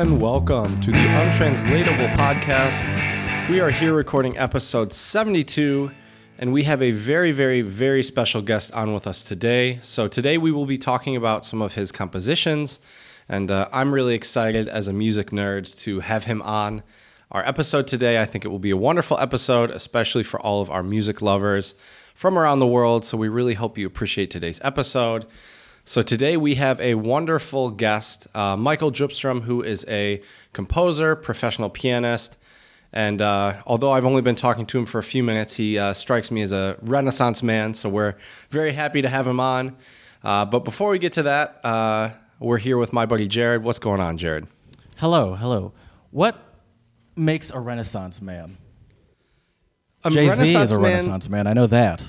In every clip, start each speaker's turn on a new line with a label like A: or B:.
A: And welcome to the Untranslatable Podcast. We are here recording episode 72, and we have a very, very, very special guest on with us today. So, today we will be talking about some of his compositions, and uh, I'm really excited as a music nerd to have him on our episode today. I think it will be a wonderful episode, especially for all of our music lovers from around the world. So, we really hope you appreciate today's episode. So today we have a wonderful guest, uh, Michael Djupstrom, who is a composer, professional pianist, and uh, although I've only been talking to him for a few minutes, he uh, strikes me as a Renaissance man. So we're very happy to have him on. Uh, but before we get to that, uh, we're here with my buddy Jared. What's going on, Jared?
B: Hello, hello. What makes a Renaissance man?
A: A
B: Jay Z is a
A: man-
B: Renaissance man. I know that.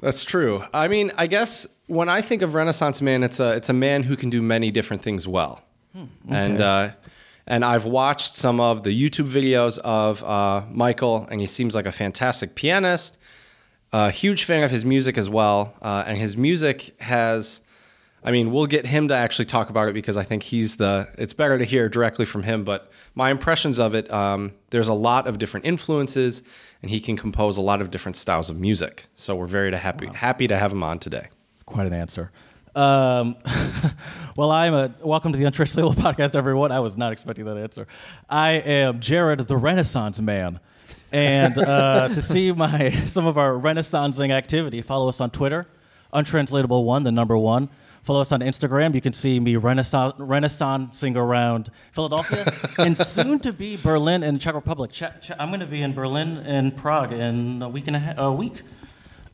A: That's true. I mean, I guess when I think of Renaissance man, it's a it's a man who can do many different things well. And uh, and I've watched some of the YouTube videos of uh, Michael, and he seems like a fantastic pianist. A huge fan of his music as well, uh, and his music has. I mean, we'll get him to actually talk about it because I think he's the. It's better to hear directly from him, but my impressions of it, um, there's a lot of different influences, and he can compose a lot of different styles of music. So we're very to happy happy to have him on today.
B: Quite an answer. Um, well, I'm a welcome to the Untranslatable podcast, everyone. I was not expecting that answer. I am Jared, the Renaissance man, and uh, to see my some of our Renaissancing activity, follow us on Twitter, untranslatable one, the number one. Follow us on Instagram. You can see me renaissance, renaissancing around Philadelphia and soon to be Berlin and Czech Republic. I'm going to be in Berlin and Prague in a week and a, ha- a week.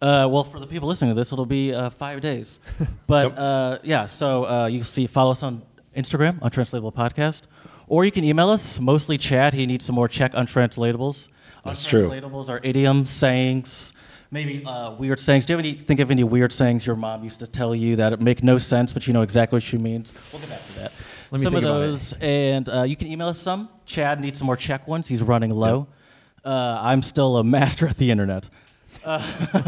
B: Uh, well, for the people listening to this, it'll be uh, five days. But uh, yeah, so uh, you can see, follow us on Instagram, on Untranslatable Podcast, or you can email us. Mostly Chad. He needs some more Czech untranslatables.
A: That's true.
B: Untranslatables are idioms, sayings, maybe uh, weird sayings. Do you have any? Think of any weird sayings your mom used to tell you that make no sense, but you know exactly what she means? We'll get back to that.
C: Let me
B: some of those, and uh, you can email us some. Chad needs some more Czech ones. He's running low. Uh, I'm still a master at the internet. Uh,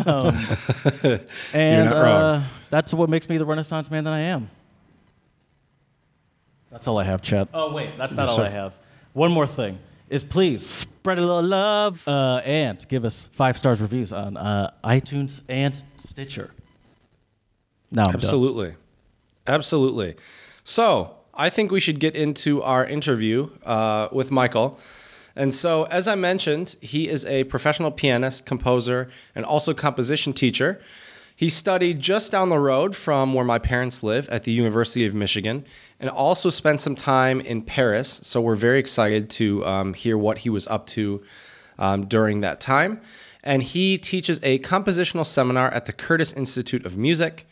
B: um, and
A: not wrong.
B: uh, that's what makes me the Renaissance man that I am. That's all I have, Chad. Oh wait, that's not
A: Yes,
B: all
A: sir.
B: I have. One more thing is please spread a little love uh, and give us five stars reviews on uh, iTunes and Stitcher. Now I'm done.
A: Absolutely. Absolutely. So I think we should get into our interview uh, with Michael. And so, as I mentioned, he is a professional pianist, composer, and also composition teacher. He studied just down the road from where my parents live at the University of Michigan and also spent some time in Paris. So, we're very excited to um, hear what he was up to um, during that time. And he teaches a compositional seminar at the Curtis Institute of Music.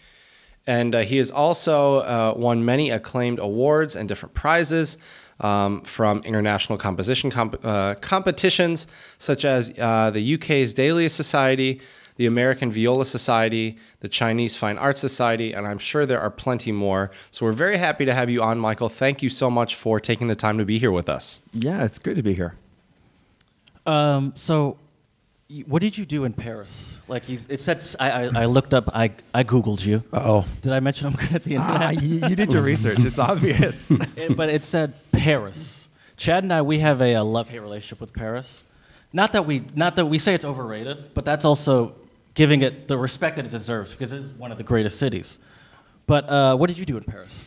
A: And uh, he has also uh, won many acclaimed awards and different prizes um, from international composition comp- uh, competitions, such as uh, the UK's Delius Society, the American Viola Society, the Chinese Fine Arts Society, and I'm sure there are plenty more. So we're very happy to have you on, Michael. Thank you so much for taking the time to be here with us.
C: Yeah, it's good to be here.
B: Um, so, y- what did you do in Paris? Like you, it said, I I looked up, I, I googled you.
C: Oh,
B: Did I mention I'm good at the internet?
C: ah, you, you did your research. It's obvious.
B: It- but it said Paris. Chad and I, we have a, uh love-hate relationship with Paris. Not that we, not that we say it's overrated, but that's also giving it the respect that it deserves because it is one of the greatest cities. But uh, what did you do in Paris?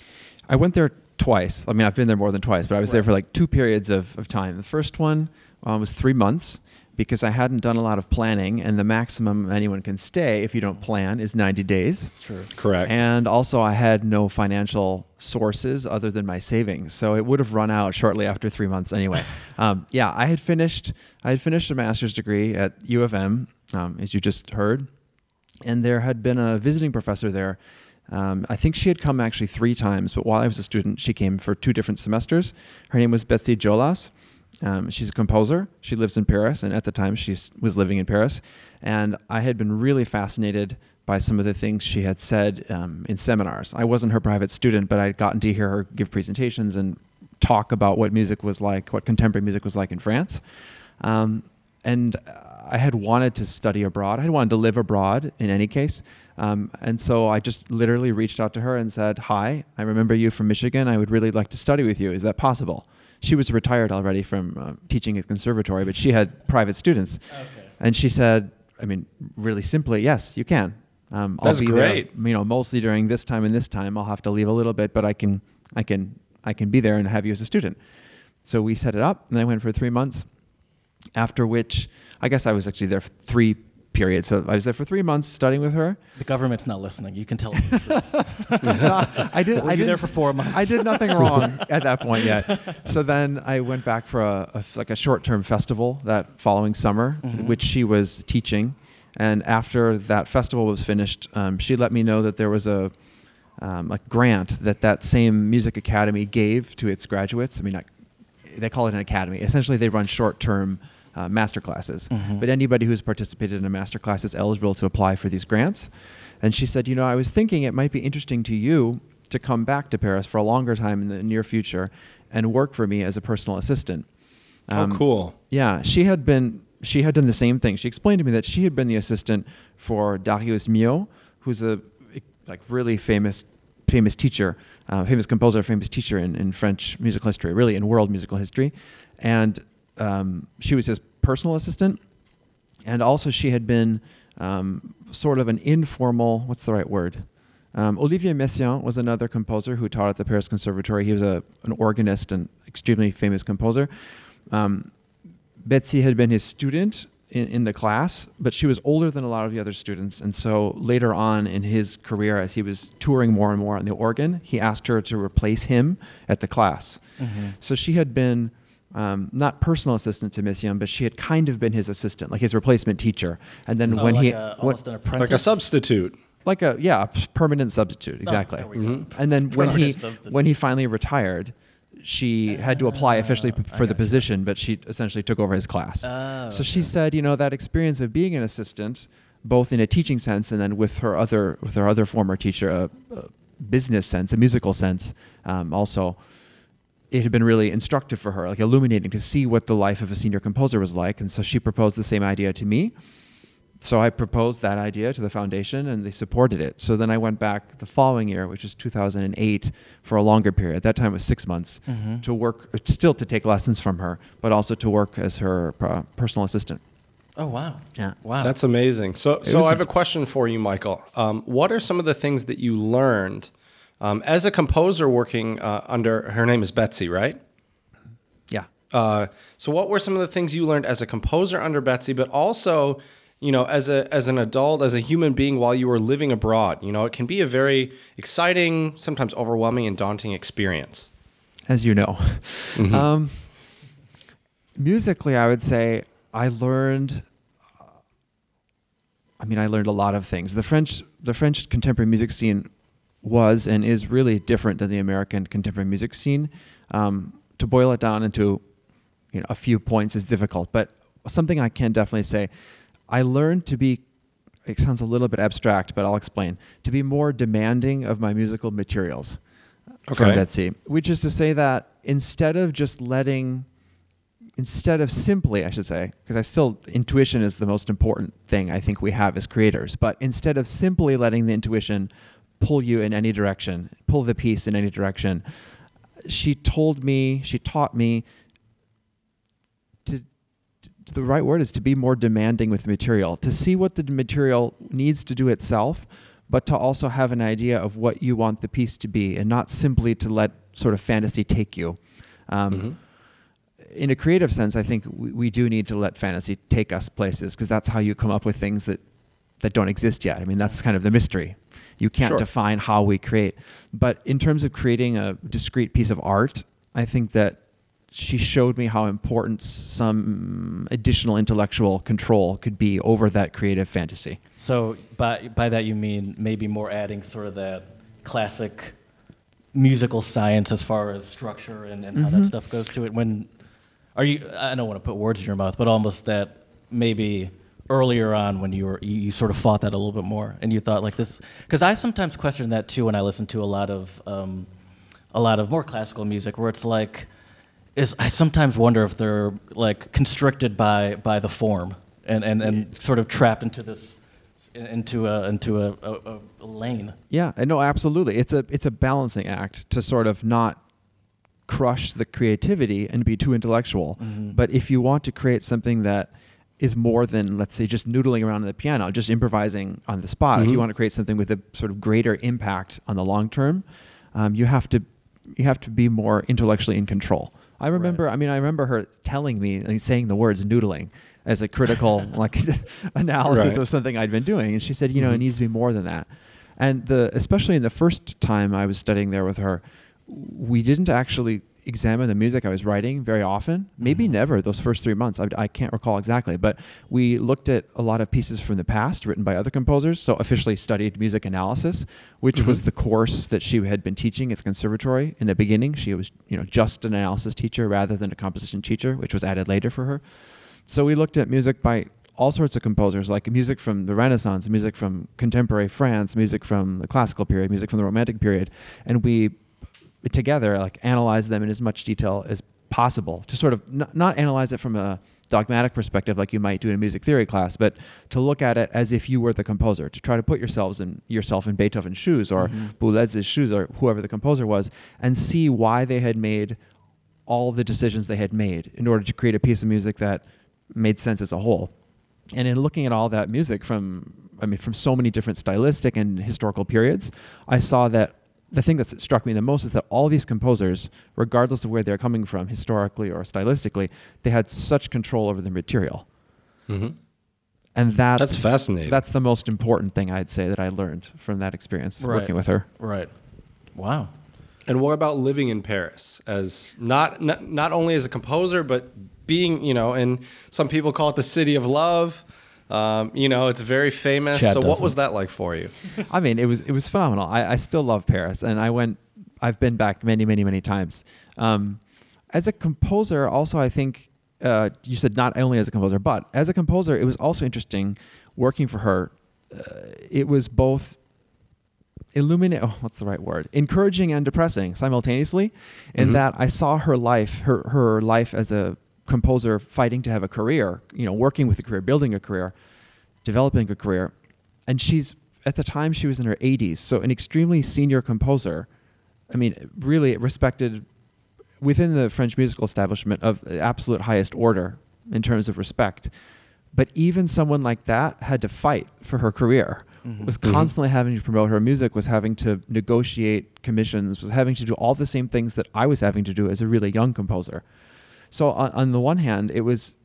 C: I went there twice. I mean, I've been there more than twice, but I was there for like two periods of, of time. The first one uh, was three months because I hadn't done a lot of planning, and the maximum anyone can stay if you don't plan is 90 days.
B: It's true.
A: Correct.
C: And also, I had no financial sources other than my savings, so it would have run out shortly after three months anyway. um, yeah, I had finished. I had finished a master's degree at U of M, um, as you just heard, and there had been a visiting professor there. Um, I think she had come actually three times, but while I was a student, she came for two different semesters. Her name was Betsy Jolas. Um, she's a composer. She lives in Paris, and at the time she was living in Paris. And I had been really fascinated by some of the things she had said um, in seminars. I wasn't her private student, but I'd gotten to hear her give presentations and talk about what music was like, what contemporary music was like in France. Um, and I had wanted to study abroad. I had wanted to live abroad in any case. Um, and so I just literally reached out to her and said, Hi, I remember you from Michigan. I would really like to study with you. Is that possible? She was retired already from uh, teaching at conservatory, but she had private students.
B: Okay.
C: And she said, I mean, really simply, yes, you can. Um,
A: That's
C: I'll be
A: great.
C: there, you know, mostly during this time and this time. I'll have to leave a little bit, but I can, I can, I can be there and have you as a student. So we set it up, and I went for three months. After which, I guess I was actually there for three periods. So I was there for three months studying with her.
B: The government's not listening. You can tell the.
C: I did.
B: Were
C: I
B: you
C: did
B: there for four months?
C: I did nothing wrong at that point yet. So then I went back for a, a like a short-term festival that following summer,
B: Mhm.
C: which she was teaching. And after that festival was finished, um, she let me know that there was a um, a grant that that same music academy gave to its graduates. I mean, not, they call it an academy. Essentially, they run short-term uh, master classes.
B: Mhm.
C: But anybody who's participated in a master class is eligible to apply for these grants. And she said, you know, I was thinking it might be interesting to you to come back to Paris for a longer time in the near future and work for me as a personal assistant. Um,
A: oh, cool.
C: Yeah, she had been she had done the same thing. She explained to me that she had been the assistant for Darius Milhaud, who's a like really famous famous teacher, uh, famous composer, famous teacher in, in French musical history, really in world musical history, and um, she was his personal assistant, and also she had been um, sort of an informal what's the right word. Um, Olivier Messiaen was another composer who taught at the Paris Conservatory. He was a, an organist and extremely famous composer. Um, Betsy had been his student in, in the class, but she was older than a lot of the other students. And so later on in his career, as he was touring more and more on the organ, he asked her to replace him at the class.
B: Mhm.
C: So she had been um, not personal assistant to Messiaen, but she had kind of been his assistant, like his replacement teacher. And then
B: Oh,
C: when
B: like
C: he,
B: a,
C: when-
B: almost an apprentice.
A: Like a substitute.
C: like a yeah, a permanent substitute, exactly.
B: Oh, there we go.
A: Mhm.
C: And then when he
B: substitute.
C: when he finally retired, she had to apply officially p-
B: Ah,
C: for the
B: gotcha.
C: position, but she essentially took over his class.
B: Oh,
C: so she said, you know, that experience of being an assistant, both in a teaching sense and then with her other with her other former teacher, a, a business sense, a musical sense, um, also. It had been really instructive for her, like illuminating to see what the life of a senior composer was like. And so she proposed the same idea to me so I proposed that idea to the foundation and they supported it. So then I went back the following year, which was 2008, for a longer period. That time was six months
B: Mhm.
C: to work, still to take lessons from her, but also to work as her uh, personal assistant.
B: Oh wow.
C: Yeah.
B: Wow.
A: That's amazing. So, so
C: was
A: I
C: a-
A: have a question for you, Michael. Um, what are some of the things that you learned um, as a composer working uh, under? Her name is Betsy, right?
C: Yeah.
A: Uh, so, what were some of the things you learned as a composer under Betsy, but also, you know, as a as an adult, as a human being, while you were living abroad? You know, it can be a very exciting, sometimes overwhelming, and daunting experience.
C: As you know. Um, musically, I would say I learned. I mean, I learned a lot of things. The French, the French contemporary music scene was and is really different than the American contemporary music scene. Um, to boil it down into, you know, a few points is difficult, but something I can definitely say, I learned to be. It sounds a little bit abstract, but I'll explain. To be more demanding of my musical materials from Betsy, which is to say that instead of just letting, instead of simply, I should say, because I still, intuition is the most important thing I think we have as creators, but instead of simply letting the intuition pull you in any direction, pull the piece in any direction, she told me, she taught me to the right word is to be more demanding with the material, to see what the material needs to do itself, but to also have an idea of what you want the piece to be, and not simply to let sort of fantasy take you. Um,
A: Mhm.
C: In a creative sense, I think we, we do need to let fantasy take us places because that's how you come up with things that that don't exist yet. I mean, that's kind of the mystery. You can't
A: Sure.
C: define how we create. But in terms of creating a discrete piece of art, I think that she showed me how important some additional intellectual control could be over that creative fantasy.
B: So by by that you mean maybe more adding sort of that classic musical science as far as structure and, and how that
C: Mhm.
B: stuff goes to it. When are you? I don't want to put words in your mouth, but almost that maybe earlier on when you were you, you sort of fought that a little bit more and you thought like this because I sometimes question that too when I listen to a lot of um, a lot of more classical music where it's like is I sometimes wonder if they're like constricted by by the form and and, and sort of trapped into this into a into a, a, a lane.
C: Yeah, no, absolutely. It's a it's a balancing act to sort of not crush the creativity and be too intellectual.
B: Mm-hmm.
C: But if you want to create something that is more than let's say just noodling around on the piano, just improvising on the spot. If
A: Mhm.
C: you want to create something with a sort of greater impact on the long term, um, you have to you have to be more intellectually in control. I remember. I mean, I remember her telling me, like, saying the words "noodling" as a critical like analysis
A: Right.
C: of something I'd been doing, and she said, you know, it
A: Mhm.
C: needs to be more than that. And the especially in the first time I was studying there with her, we didn't actually examine the music I was writing very often. Maybe
B: Mhm.
C: never those first three months. I, I can't recall exactly, but we looked at a lot of pieces from the past written by other composers. So officially studied music analysis, which was
A: Mhm.
C: the course that she had been teaching at the conservatory in the beginning. She was, you know, just an analysis teacher rather than a composition teacher, which was added later for her. So we looked at music by all sorts of composers, like music from the Renaissance, music from contemporary France, music from the classical period, music from the Romantic period, and we together like analyze them in as much detail as possible to sort of n- not analyze it from a dogmatic perspective like you might do in a music theory class, but to look at it as if you were the composer, to try to put yourselves in yourself in Beethoven's shoes or
B: Mhm.
C: Boulez's shoes or whoever the composer was, and see why they had made all the decisions they had made in order to create a piece of music that made sense as a whole. And in looking at all that music from, I mean, from so many different stylistic and historical periods, I saw that the thing that struck me the most is that all these composers, regardless of where they're coming from, historically or stylistically, they had such control over the material.
A: Mhm.
C: And that's,
A: That's fascinating.
C: That's the most important thing I'd say that I learned from that experience
B: Right.
C: working with her.
B: Right. Wow.
A: And what about living in Paris as not, not not only as a composer, but being, you know, and some people call it the city of love. Um, you know, it's very famous.
B: Chad
A: so what
B: doesn't.
A: was that like for you?
C: I mean, it was it was phenomenal. I, I still love Paris, and I went. I've been back many, many, many times. Um, as a composer, also, I think uh, you said not only as a composer, but as a composer, it was also interesting working for her. Uh, it was both illuminate. Oh, what's the right word? Encouraging and depressing simultaneously. In
A: Mhm.
C: that I saw her life, her her life as a composer, fighting to have a career. You know, working with a career, building a career, developing a career, and she's at the time she was in her 80s, so an extremely senior composer. I mean, really respected within the French musical establishment of absolute highest order in terms of respect. But even someone like that had to fight for her career.
B: Mhm.
C: Was
A: Mhm.
C: constantly having to promote her music, was having to negotiate commissions, was having to do all the same things that I was having to do as a really young composer. So on, on the one hand, it was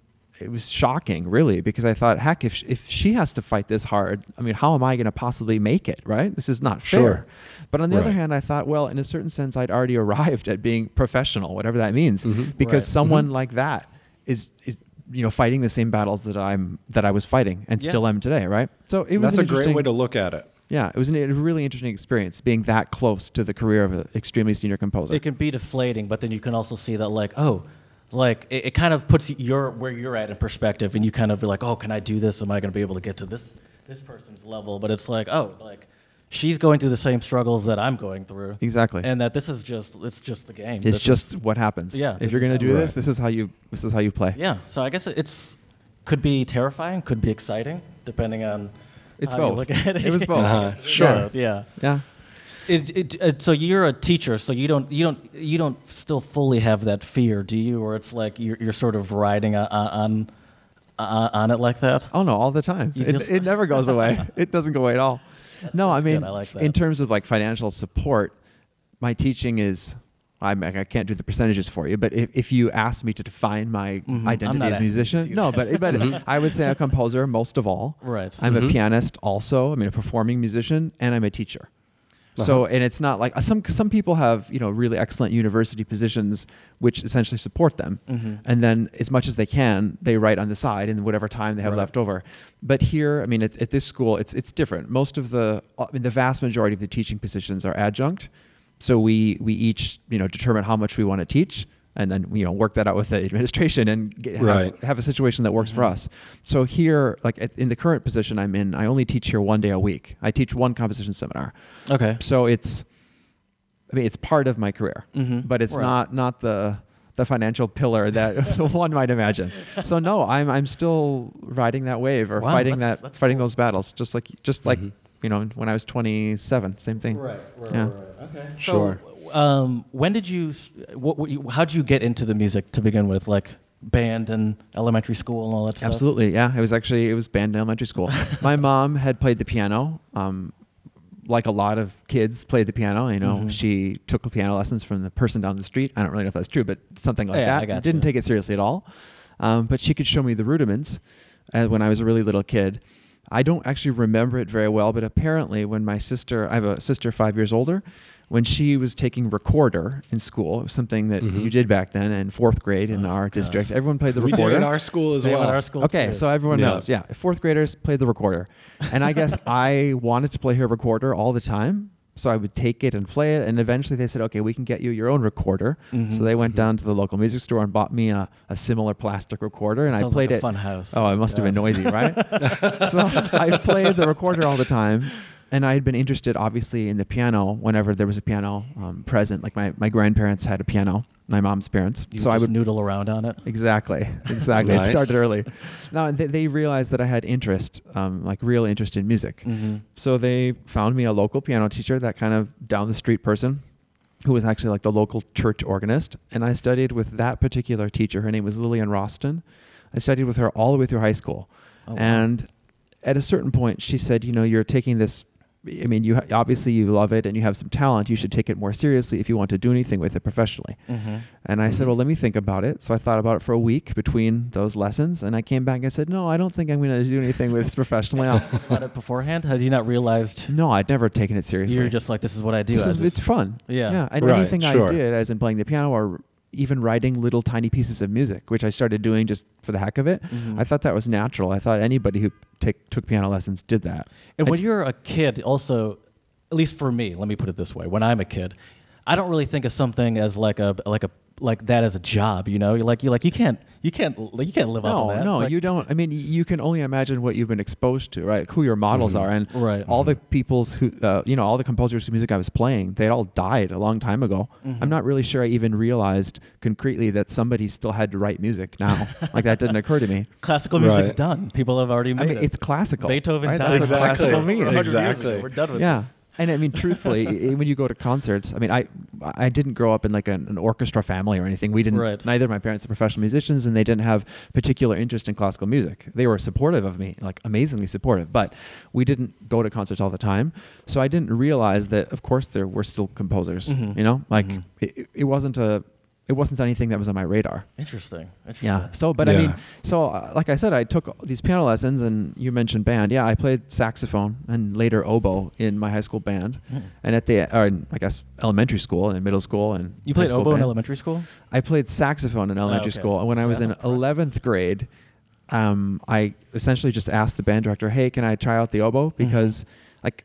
C: it was shocking, really, because I thought, heck, if sh- if she has to fight this hard, I mean, how am I going to possibly make it? Right? This is not fair.
A: Sure.
C: But on the other hand, I thought, well, in a certain sense, I'd already arrived at being professional, whatever that means,
A: Mhm.
C: because
B: Right.
C: someone
A: Mhm.
C: like that is is you know fighting the same battles that I'm that I was fighting and
B: Yeah.
C: still am today, right? So it was
A: That's a great way to look at it.
C: Yeah, it was an, a really interesting experience being that close to the career of an extremely senior composer.
B: It can be deflating, but then you can also see that like, oh, like it, it kind of puts your where you're at in perspective, and you kind of be like, oh, can I do this? Am I going to be able to get to this this person's level? But it's like, oh, like she's going through the same struggles that I'm going through,
C: Exactly.
B: and that this is just it's just the game.
C: it's
B: This is-
C: just what happens.
B: Yeah,
C: If you're going to do this,
A: Right.
C: this is how you this is how you play.
B: yeah. So I guess it's could be terrifying, could be exciting, depending on
C: It's
B: how you
C: both.
B: look at it.
C: It was both.
A: Uh-huh. Sure.
B: Yeah. yeah.
C: Yeah.
B: It, it, uh, so you're a teacher, so you don't you don't you don't still fully have that fear, do you? Or it's like you're, you're sort of riding on on, on on it like that.
C: Oh no, all the time.
B: You
C: It,
B: just-
C: it never goes away. it doesn't go away at all. no, I mean.
B: I like
C: in terms of like financial support, my teaching is. I'm, I can't do the percentages for you, but if, if you ask me to define my
B: Mhm.
C: Identity as a
B: asking you to
C: musician, no,
B: that.
C: but but I would say a composer most of all.
B: Right.
C: I'm
A: Mhm.
C: a pianist also. I mean, a performing musician, and I'm a teacher. So,
A: Uh-huh.
C: and it's not like some some people have you know really excellent university positions which essentially support them,
B: Mhm.
C: and then as much as they can, they write on the side in whatever time they have
B: Right.
C: left over. But here, I mean, at, at this school, it's it's different. Most of the, I mean, the vast majority of the teaching positions are adjunct. So we we each you know determine how much we want to teach, and then you know work that out with the administration and get, have,
A: Right.
C: have a situation that works for
B: Mhm.
C: us. So here, like at, in the current position I'm in, I only teach here one day a week. I teach one composition seminar.
B: Okay.
C: So it's, I mean, it's part of my career,
B: Mhm.
C: but it's
B: Right.
C: not not the the financial pillar that one might imagine. So no, I'm I'm still riding that wave or
B: Wow,
C: fighting
B: that's-
C: that
B: that's
C: fighting
B: cool.
C: those battles, just like just like
A: Mhm.
C: you know when I was 27, same thing.
B: Right, right,
C: Yeah.
B: right, right. Okay.
A: Sure.
B: So, um, when did you? You? How did you get into the music to begin with? Like band and elementary school and all that stuff.
C: Absolutely, yeah. It was actually it was band in elementary school. My mom had played the piano. Um, like a lot of kids played the piano. You know,
B: Mhm.
C: she took piano lessons from the person down the street. I don't really know if that's true, but something like
B: Yeah, I
C: that. Didn't take it seriously at all. Um, but she could show me the rudiments uh, when I was a really little kid. I don't actually remember it very well, but apparently, when my sister, I have a sister five years older, when she was taking recorder in school, something that
A: Mhm.
C: you did back then in fourth grade in
B: Oh,
C: our
B: gosh.
C: district. Everyone played the recorder.
A: we
C: recorder.
A: did at our school as
B: Same
A: well.
B: at our school.
C: Okay,
B: too.
C: so everyone
A: Yeah.
C: knows. Yeah, fourth graders played the recorder, and I guess I wanted to play her recorder all the time. So I would take it and play it, and eventually they said, "Okay, we can get you your own recorder."
B: Mhm,
C: So they went
A: mhm.
C: down to the local music store and bought me a, a similar plastic recorder, and I played
B: like a
C: it.
B: Fun house.
C: Oh, it must have been noisy, right? so I played the recorder all the time, and I had been interested, obviously, in the piano whenever there was a piano um, present. Like my, my grandparents had a piano, my mom's parents.
B: You
C: so I would
B: noodle around on it.
C: Exactly. Exactly.
A: Nice.
C: It started early. Now they, they realized that I had interest, um, like real interest in music.
B: Mm-hmm.
C: So they found me a local piano teacher, that kind of down the street person, who was actually like the local church organist. And I studied with that particular teacher. Her name was Lillian Roston. I studied with her all the way through high school.
B: Oh, wow.
C: and at a certain point, she said, "You know, you're taking this. I mean, you ha- obviously you love it and you have some talent. You should take it more seriously if you want to do anything with it professionally."
B: Mhm.
C: And I said,
A: Mhm.
C: well, let me think about it. So I thought about it for a week between those lessons. And I came back and said, no, I don't think I'm going to do anything with this professionally. I'll-
B: Thought it beforehand? Had you not realized
C: no, I'd never taken it seriously.
B: you're just like this is what I do?
C: This
B: I
C: is,
B: just-
C: it's fun.
B: Yeah.
C: Yeah. And
A: Right,
C: anything
A: sure.
C: I did, as in playing the piano or even writing little tiny pieces of music, which I started doing just for the heck of it,
B: Mhm.
C: I thought that was natural. I thought anybody who take, took piano lessons did that.
B: And when
C: d-
B: you're a kid, also, at least for me, let me put it this way: when I'm a kid, I don't really think of something as like a like a like that as a job. You know, you're like you like you can't you can't you can't live off
C: No,
B: of that.
C: no,
B: like-
C: you don't. I mean, you can only imagine what you've been exposed to, right? Who your models
A: Mhm.
C: are, and
B: Right.
C: all the people's who, uh, you know, all the composers whose music I was playing, they all died a long time ago.
B: Mhm.
C: I'm not really sure I even realized concretely that somebody still had to write music now. like that didn't occur to me.
B: classical music's
A: Right.
B: done. People have already made
C: I mean,
B: it.
C: it's classical.
B: Beethoven
C: right?
B: died
C: That's what classical
B: over
C: means.
B: 100 years ago.
A: Exactly.
B: We're done with
C: Yeah.
B: this.
C: And I mean, truthfully, when you go to concerts, I mean, I I didn't grow up in like an, an orchestra family or anything. We didn't.
B: Right.
C: Neither of my parents are professional musicians, and they didn't have particular interest in classical music. They were supportive of me, like amazingly supportive, but we didn't go to concerts all the time. So I didn't realize that, of course, there were still composers.
B: Mhm.
C: You know, like
B: Mhm.
C: it, it wasn't a, it wasn't anything that was on my radar.
B: Interesting. Interesting.
C: Yeah. So, but I mean, so uh, like I said, I took these piano lessons, and you mentioned band. Yeah, I played saxophone and later oboe in my high school band,
B: Mm.
C: and at the or in, I guess elementary school and middle school and
B: You played
C: school
B: oboe in elementary school?
C: I played saxophone in elementary
B: okay.
C: school, and when I was in eleventh grade, um, I essentially just asked the band director, "Hey, can I try out the oboe?" Because, like,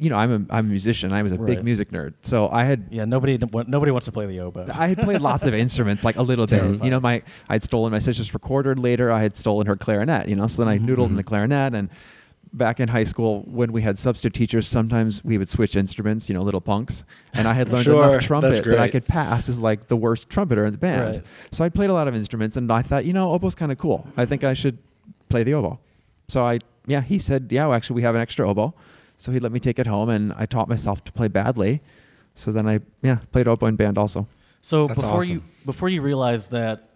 C: you know, I'm a I'm a musician. I was a
B: Mm-hmm. Right.
C: big music nerd, so I had
B: Yeah, nobody nobody wants to play the oboe.
C: I had played lots of instruments, like a little bit.
B: terrifying.
C: You know, my I had stolen my sister's recorder. Later, I had stolen her clarinet. You know, so then I
B: Mhm.
C: noodled in
A: Mhm.
C: the clarinet. And back in high school, when we had substitute teachers, sometimes we would switch instruments. You know, little punks. And I had learned
A: Sure,
C: enough trumpet that I could pass as like the worst trumpeter in the band.
B: Right.
C: So I played a lot of instruments, and I thought, you know, oboe's kind of cool. I think I should play the oboe. So I, yeah, he said, yeah, well, actually, we have an extra oboe. So he let me take it home, and I taught myself to play badly. So then I, yeah, played oboe in band also.
B: So
A: That's
B: before
A: awesome.
B: you before you realized that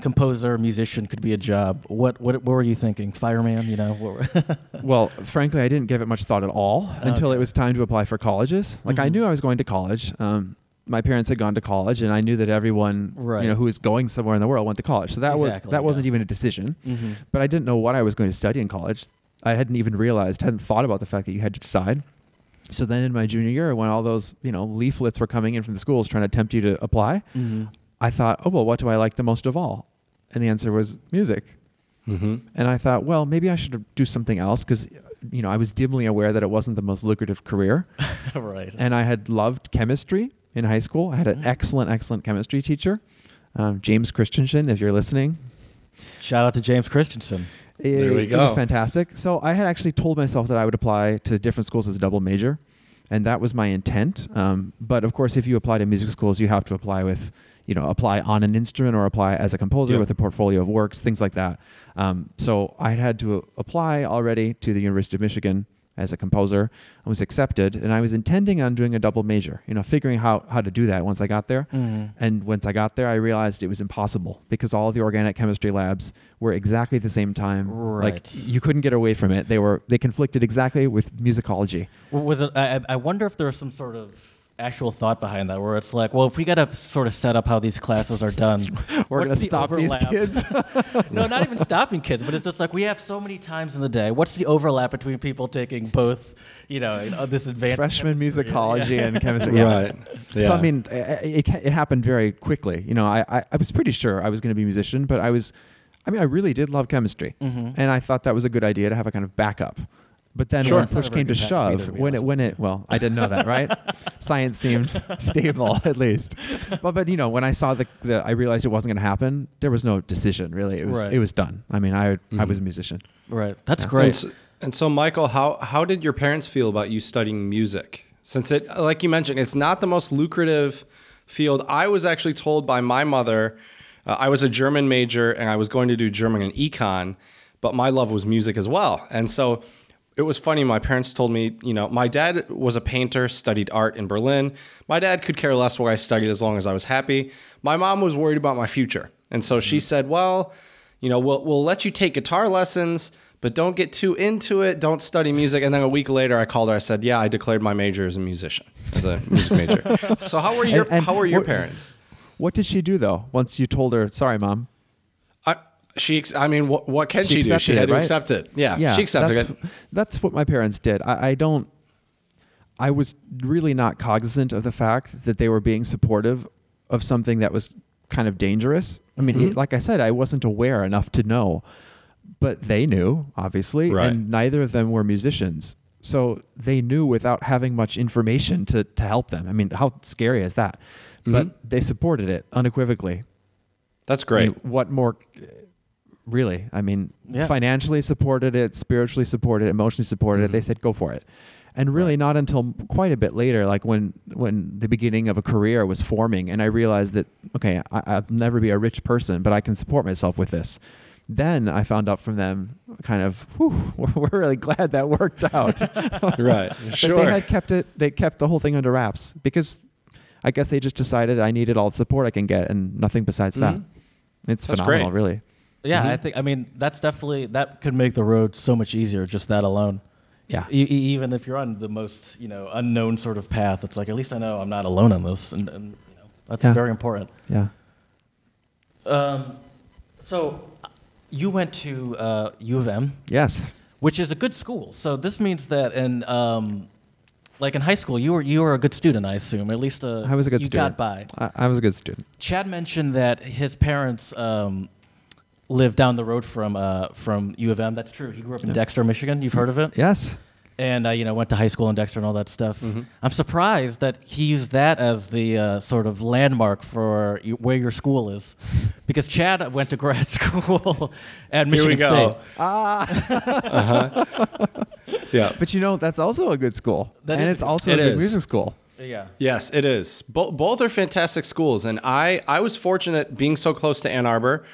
B: composer musician could be a job, what what, what were you thinking? Fireman, you know? What were
C: Well, frankly, I didn't give it much thought at all until it was time to apply for colleges. Like I
B: Mhm.
C: knew I was going to college. Um, my parents had gone to college, and I knew that everyone,
B: Right.
C: you know, who was going somewhere in the world went to college. So that
B: Exactly,
C: was that wasn't even a decision.
B: Mhm.
C: But I didn't know what I was going to study in college. I hadn't even realized, hadn't thought about the fact that you had to decide. So then, in my junior year, when all those you know leaflets were coming in from the schools trying to tempt you to apply,
B: Mhm.
C: I thought, oh well, what do I like the most of all? And the answer was music.
A: Mm-hmm.
C: And I thought, well, maybe I should do something else because, you know, I was dimly aware that it wasn't the most lucrative career.
B: right.
C: and I had loved chemistry in high school. I had an
B: Mhm.
C: excellent, excellent chemistry teacher, um, James Christensen, if you're listening.
B: Shout out to James Christensen.
C: It,
A: There we
C: it was fantastic. So I had actually told myself that I would apply to different schools as a double major. and that was my intent. Um, but of course, if you apply to music schools, you have to apply with, you know, apply on an instrument or apply as a composer
A: Yeah.
C: with a portfolio of works, things like that. Um, so I had to apply already to the University of Michigan as a composer. I was accepted, and I was intending on doing a double major. You know, figuring how how to do that once I got there.
B: Mhm.
C: And once I got there, I realized it was impossible because all the organic chemistry labs were exactly the same time.
B: Right.
C: Like you couldn't get away from it. They were they conflicted exactly with musicology.
B: Was it? I, I I wonder if there was some sort of actual thought behind that, where it's like, well, if we got to sort of set up how these classes are done,
C: We're gonna
B: the
C: stop these
B: overlap?
C: kids.
B: no, not even stopping kids, but it's just like we have so many times in the day. What's the overlap between people taking both, you know, you know, this advanced
C: Freshman musicology
B: yeah.
C: and chemistry. Yeah.
A: Right.
C: So I mean, it, it, it happened very quickly. You know, I, I, I was pretty sure I was going to be a musician, but I was, I mean, I really did love chemistry,
B: Mhm.
C: and I thought that was a good idea to have a kind of backup. But then
A: Sure.
C: when push came to
B: good either,
C: shove, when it when it well, I didn't know that, right? Science seemed stable at least, but but you know when I saw the, the I realized it wasn't going to happen. There was no decision really. It was
B: Right.
C: it was done. I mean, I I
A: Mhm.
C: was a musician.
B: Right. That's
C: Yeah.
B: great.
A: And so, and so, Michael, how how did your parents feel about you studying music? Since it, like you mentioned, it's not the most lucrative field. I was actually told by my mother, uh, I was a German major and I was going to do German and econ, but my love was music as well. And so it was funny. My parents told me, you know, my dad was a painter, studied art in Berlin. My dad could care less what I studied as long as I was happy. My mom was worried about my future. And so she mm-hmm. said, well, you know, we'll, we'll let you take guitar lessons, but don't get too into it. Don't study music. And then a week later, I called her. I said, yeah, I declared my major as a musician, as a music major. so how were your,
C: And- and
A: how were your
C: what-
A: parents?
C: What did she do though? Once you told her, sorry, mom.
A: I, she, ex- I mean, what, what can
C: She
A: she, do? She had
C: it,
A: to
C: right?
A: accept it. Yeah,
C: yeah,
A: she accepted
C: that's,
A: it.
C: That's what my parents did. I, I don't. I was really not cognizant of the fact that they were being supportive of something that was kind of dangerous. I mean,
A: Mm-hmm.
C: it, like I said, I wasn't aware enough to know, but they knew obviously,
A: Right.
C: and neither of them were musicians. So they knew without having much information to, to help them. I mean, how scary is that?
A: Mhm.
C: But they supported it unequivocally.
A: That's
C: I
A: great.
C: mean, what more? Really, I mean,
B: Yeah.
C: financially supported it, spiritually supported it, emotionally supported it. They
A: Mhm.
C: said, "Go for it." And really, not until quite a bit later, like when when the beginning of a career was forming, and I realized that okay, I, I'll never be a rich person, but I can support myself with this. Then I found out from them, kind of, whew, we're really glad that worked out.
A: right. Sure.
C: they had kept it. They kept the whole thing under wraps because I guess they just decided I needed all the support I can get and nothing besides that.
A: Mhm.
C: It's
A: That's
C: phenomenal,
A: great.
C: really.
B: Yeah,
A: Mhm.
B: I think. I mean, that's definitely that could make the road so much easier. Just that alone.
C: Yeah.
B: E- e- even if you're on the most you know unknown sort of path, it's like at least I know I'm not alone on this, and, and you know, that's
C: Yeah.
B: very important.
C: Yeah.
B: Um, so you went to uh, U of M,
C: Yes.
B: which is a good school. So this means that in um, like in high school, you were you were a good student, I assume. At least uh,
C: I was a good
B: you
C: student.
B: got by.
C: I, I was a good student.
B: Chad mentioned that his parents um, live down the road from uh, from U of M. That's true. He grew up in
C: Yeah.
B: Dexter, Michigan. You've heard of it?
C: Yes.
B: And uh, you know went to high school in Dexter and all that stuff.
A: Mhm.
B: I'm surprised that he used that as the uh, sort of landmark for you, where your school is, because Chad went to grad school at Michigan
A: Here we
B: Michigan
A: go.
B: State.
C: Ah.
A: Yeah.
C: but you know, that's also a good school.
B: That
C: and
B: is
C: it's
B: good
C: also
A: school.
C: a
A: It
C: good music school.
B: Yeah.
A: Yes, it is. Bo- both are fantastic schools, and I I was fortunate being so close to Ann Arbor.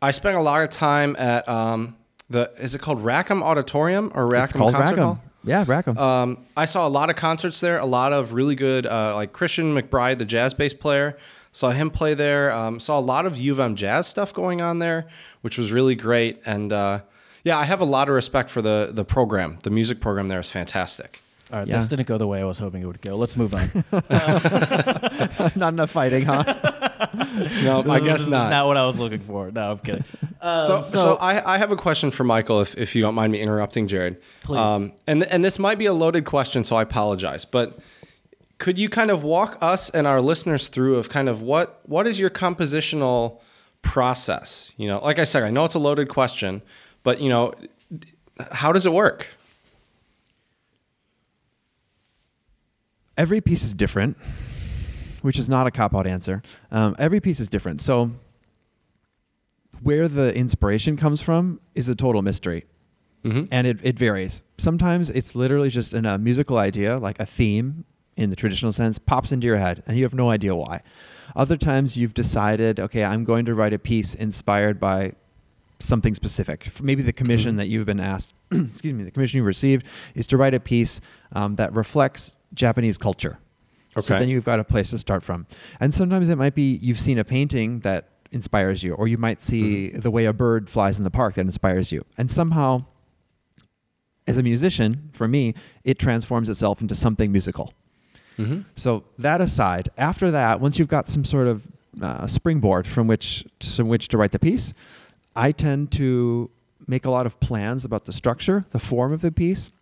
A: I spent a lot of time at um, the is it called Rackham Auditorium or Rackham
C: It's called
A: Concert
C: Rackham.
A: Hall?
C: Yeah, Rackham.
A: Um, I saw a lot of concerts there. A lot of really good, uh, like Christian McBride, the jazz bass player. Saw him play there. Um, saw a lot of U of M jazz stuff going on there, which was really great. And uh, yeah, I have a lot of respect for the the program. The music program there is fantastic.
B: All right.
C: Yeah.
B: This didn't go the way I was hoping it would go. Let's move on.
C: Not enough fighting, huh?
A: No, I guess not.
B: Not what I was looking for. No, I'm kidding. Um,
A: So, so, I, I have a question for Michael, if, if you don't mind me interrupting, Jared.
B: Please.
A: and and this might be a loaded question, so I apologize. But could you kind of walk us and our listeners through of kind of what what is your compositional process? You know, like I said, I know it's a loaded question, but you know, how does it work?
C: Every piece is different, which is not a cop out answer. Um, every piece is different. So, where the inspiration comes from is a total mystery.
A: Mhm.
C: and it, it varies. Sometimes it's literally just in a musical idea, like a theme in the traditional sense, pops into your head, and you have no idea why. Other times you've decided, okay, I'm going to write a piece inspired by something specific. Maybe the commission
A: Mhm.
C: that you've been asked, excuse me, the commission you received is to write a piece um, that reflects Japanese culture.
A: Okay.
C: So then you've got a place to start from. And sometimes it might be you've seen a painting that inspires you, or you might see
A: Mhm.
C: the way a bird flies in the park that inspires you. And somehow, as a musician, for me, it transforms itself into something musical.
A: Mhm.
C: So that aside, after that, once you've got some sort of uh, springboard from which from which to write the piece, I tend to make a lot of plans about the structure, the form of the piece.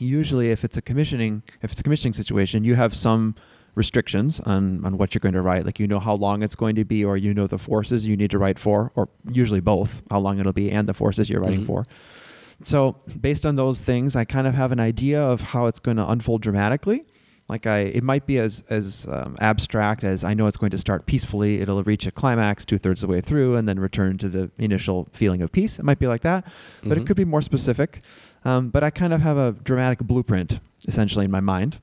C: Usually, if it's a commissioning, if it's a commissioning situation, you have some restrictions on, on what you're going to write. Like you know how long it's going to be, or you know the forces you need to write for, or usually both, how long it'll be and the forces you're writing
A: Mhm.
C: for. So based on those things, I kind of have an idea of how it's going to unfold dramatically. Like I, it might be as as um, abstract as I know it's going to start peacefully. It'll reach a climax two thirds of the way through, and then return to the initial feeling of peace. It might be like that, but
A: Mhm.
C: it could be more specific. Um, but I kind of have a dramatic blueprint essentially in my mind,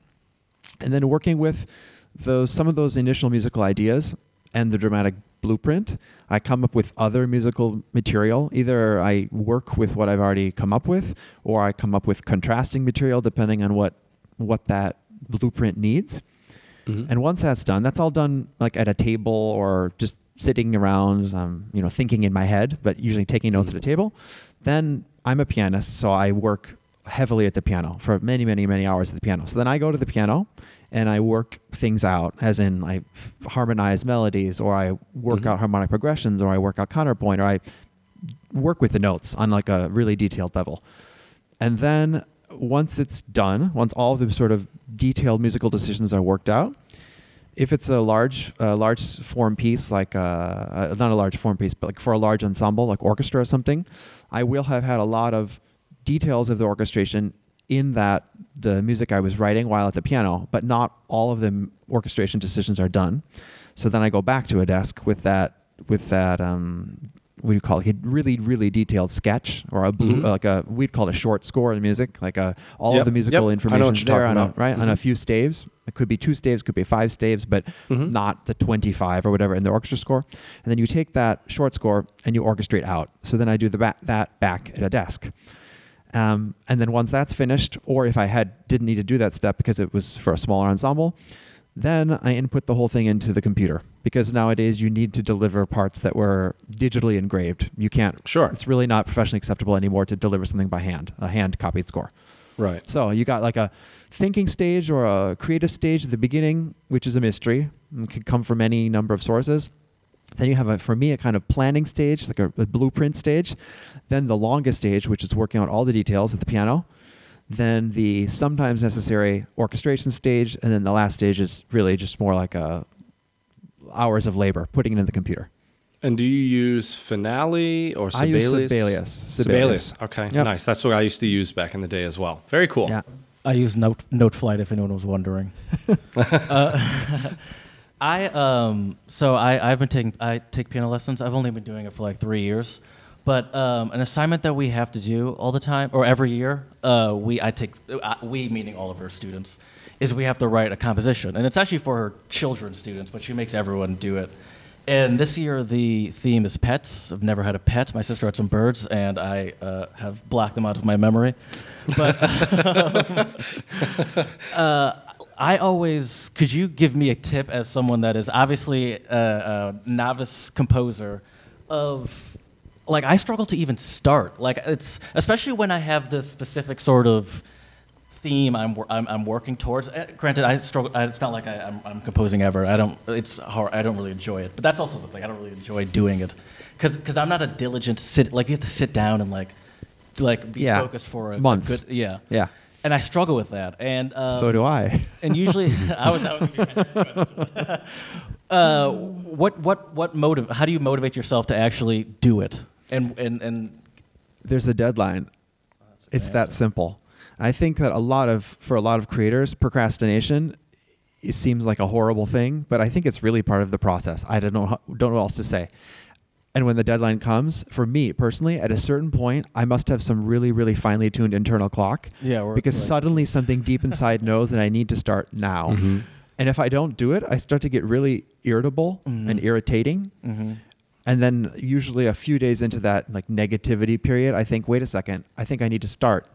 C: and then working with those some of those initial musical ideas and the dramatic blueprint, I come up with other musical material. Either I work with what I've already come up with, or I come up with contrasting material depending on what what that blueprint needs.
A: Mhm.
C: And once that's done, that's all done like at a table or just sitting around, um, you know, thinking in my head, but usually taking notes at a table. Then I'm a pianist, so I work heavily at the piano for many, many, many hours at the piano. So then I go to the piano and I work things out, as in I f- harmonize melodies, or I work
A: Mhm.
C: out harmonic progressions, or I work out counterpoint, or I work with the notes on like a really detailed level. And then once it's done, once all of the sort of detailed musical decisions are worked out, if it's a large, uh, large form piece, like uh, uh, not a large form piece, but like for a large ensemble, like orchestra or something, I will have had a lot of details of the orchestration in that the music I was writing while at the piano, but not all of the orchestration decisions are done. So then I go back to a desk with that, with that, um, what do you call it? A really, really detailed sketch or a blue,
A: Mhm.
C: like a we'd call it a short score in music, like a all
A: Yep,
C: of the musical
A: yep. I know what
C: information there on a, right on a few staves. It could be two staves, could be five staves, but
A: Mhm.
C: not the 25 or whatever in the orchestra score. And then you take that short score and you orchestrate out. So then I do the ba- that back at a desk. Um, and then once that's finished, or if I had didn't need to do that step because it was for a smaller ensemble, then I input the whole thing into the computer because nowadays you need to deliver parts that were digitally engraved. You can't.
A: Sure.
C: It's really not professionally acceptable anymore to deliver something by hand, a hand copied score.
A: Right.
C: So you got like a thinking stage or a creative stage at the beginning, which is a mystery and could come from any number of sources. Then you have a, for me, a kind of planning stage, like a, a blueprint stage. Then the longest stage, which is working out all the details at the piano. Then the sometimes necessary orchestration stage, and then the last stage is really just more like a hours of labor putting it in the computer.
A: And do you use Finale or Sibelius?
C: I use Sibelius.
A: Sibelius. Okay,
C: Yep.
A: nice. That's what I used to use back in the day as well. Very cool.
C: Yeah.
B: I use Note Noteflight if anyone was wondering. uh, I um so I I've been taking I take piano lessons. I've only been doing it for like three years, but um, an assignment that we have to do all the time or every year, uh, we I take uh, we meaning all of our students, is we have to write a composition, and it's actually for her children students, but she makes everyone do it. And this year the theme is pets. I've never had a pet. My sister had some birds, and I uh, have blocked them out of my memory. But uh, I always could you give me a tip as someone that is obviously a, a novice composer of like I struggle to even start like it's especially when I have this specific sort of theme I'm I'm, I'm working towards. Uh, granted, I struggle. It's not like I, I'm, I'm composing ever. I don't. It's hard. I don't really enjoy it. But that's also the thing. I don't really enjoy doing it because I'm not a diligent sit. Like you have to sit down and like like be
C: Yeah.
B: focused for a,
C: Months.
B: good yeah
C: Yeah.
B: and I struggle with that. And um,
C: so do I.
B: And usually, I was. That was gonna be my next question. uh, what what what motive? How do you motivate yourself to actually do it? And and and
C: there's a deadline. It's that simple. I think that a lot of for a lot of creators, procrastination it seems like a horrible thing, but I think it's really part of the process. I don't know don't know what else to say. And when the deadline comes, for me personally, at a certain point, I must have some really, really finely tuned internal clock.
B: Yeah,
C: Because
B: like-
C: suddenly something deep inside knows that I need to start now.
A: Mhm.
C: And if I don't do it, I start to get really irritable
B: Mhm.
C: and irritating.
B: hmm
C: And then usually a few days into that like negativity period, I think, wait a second, I think I need to start.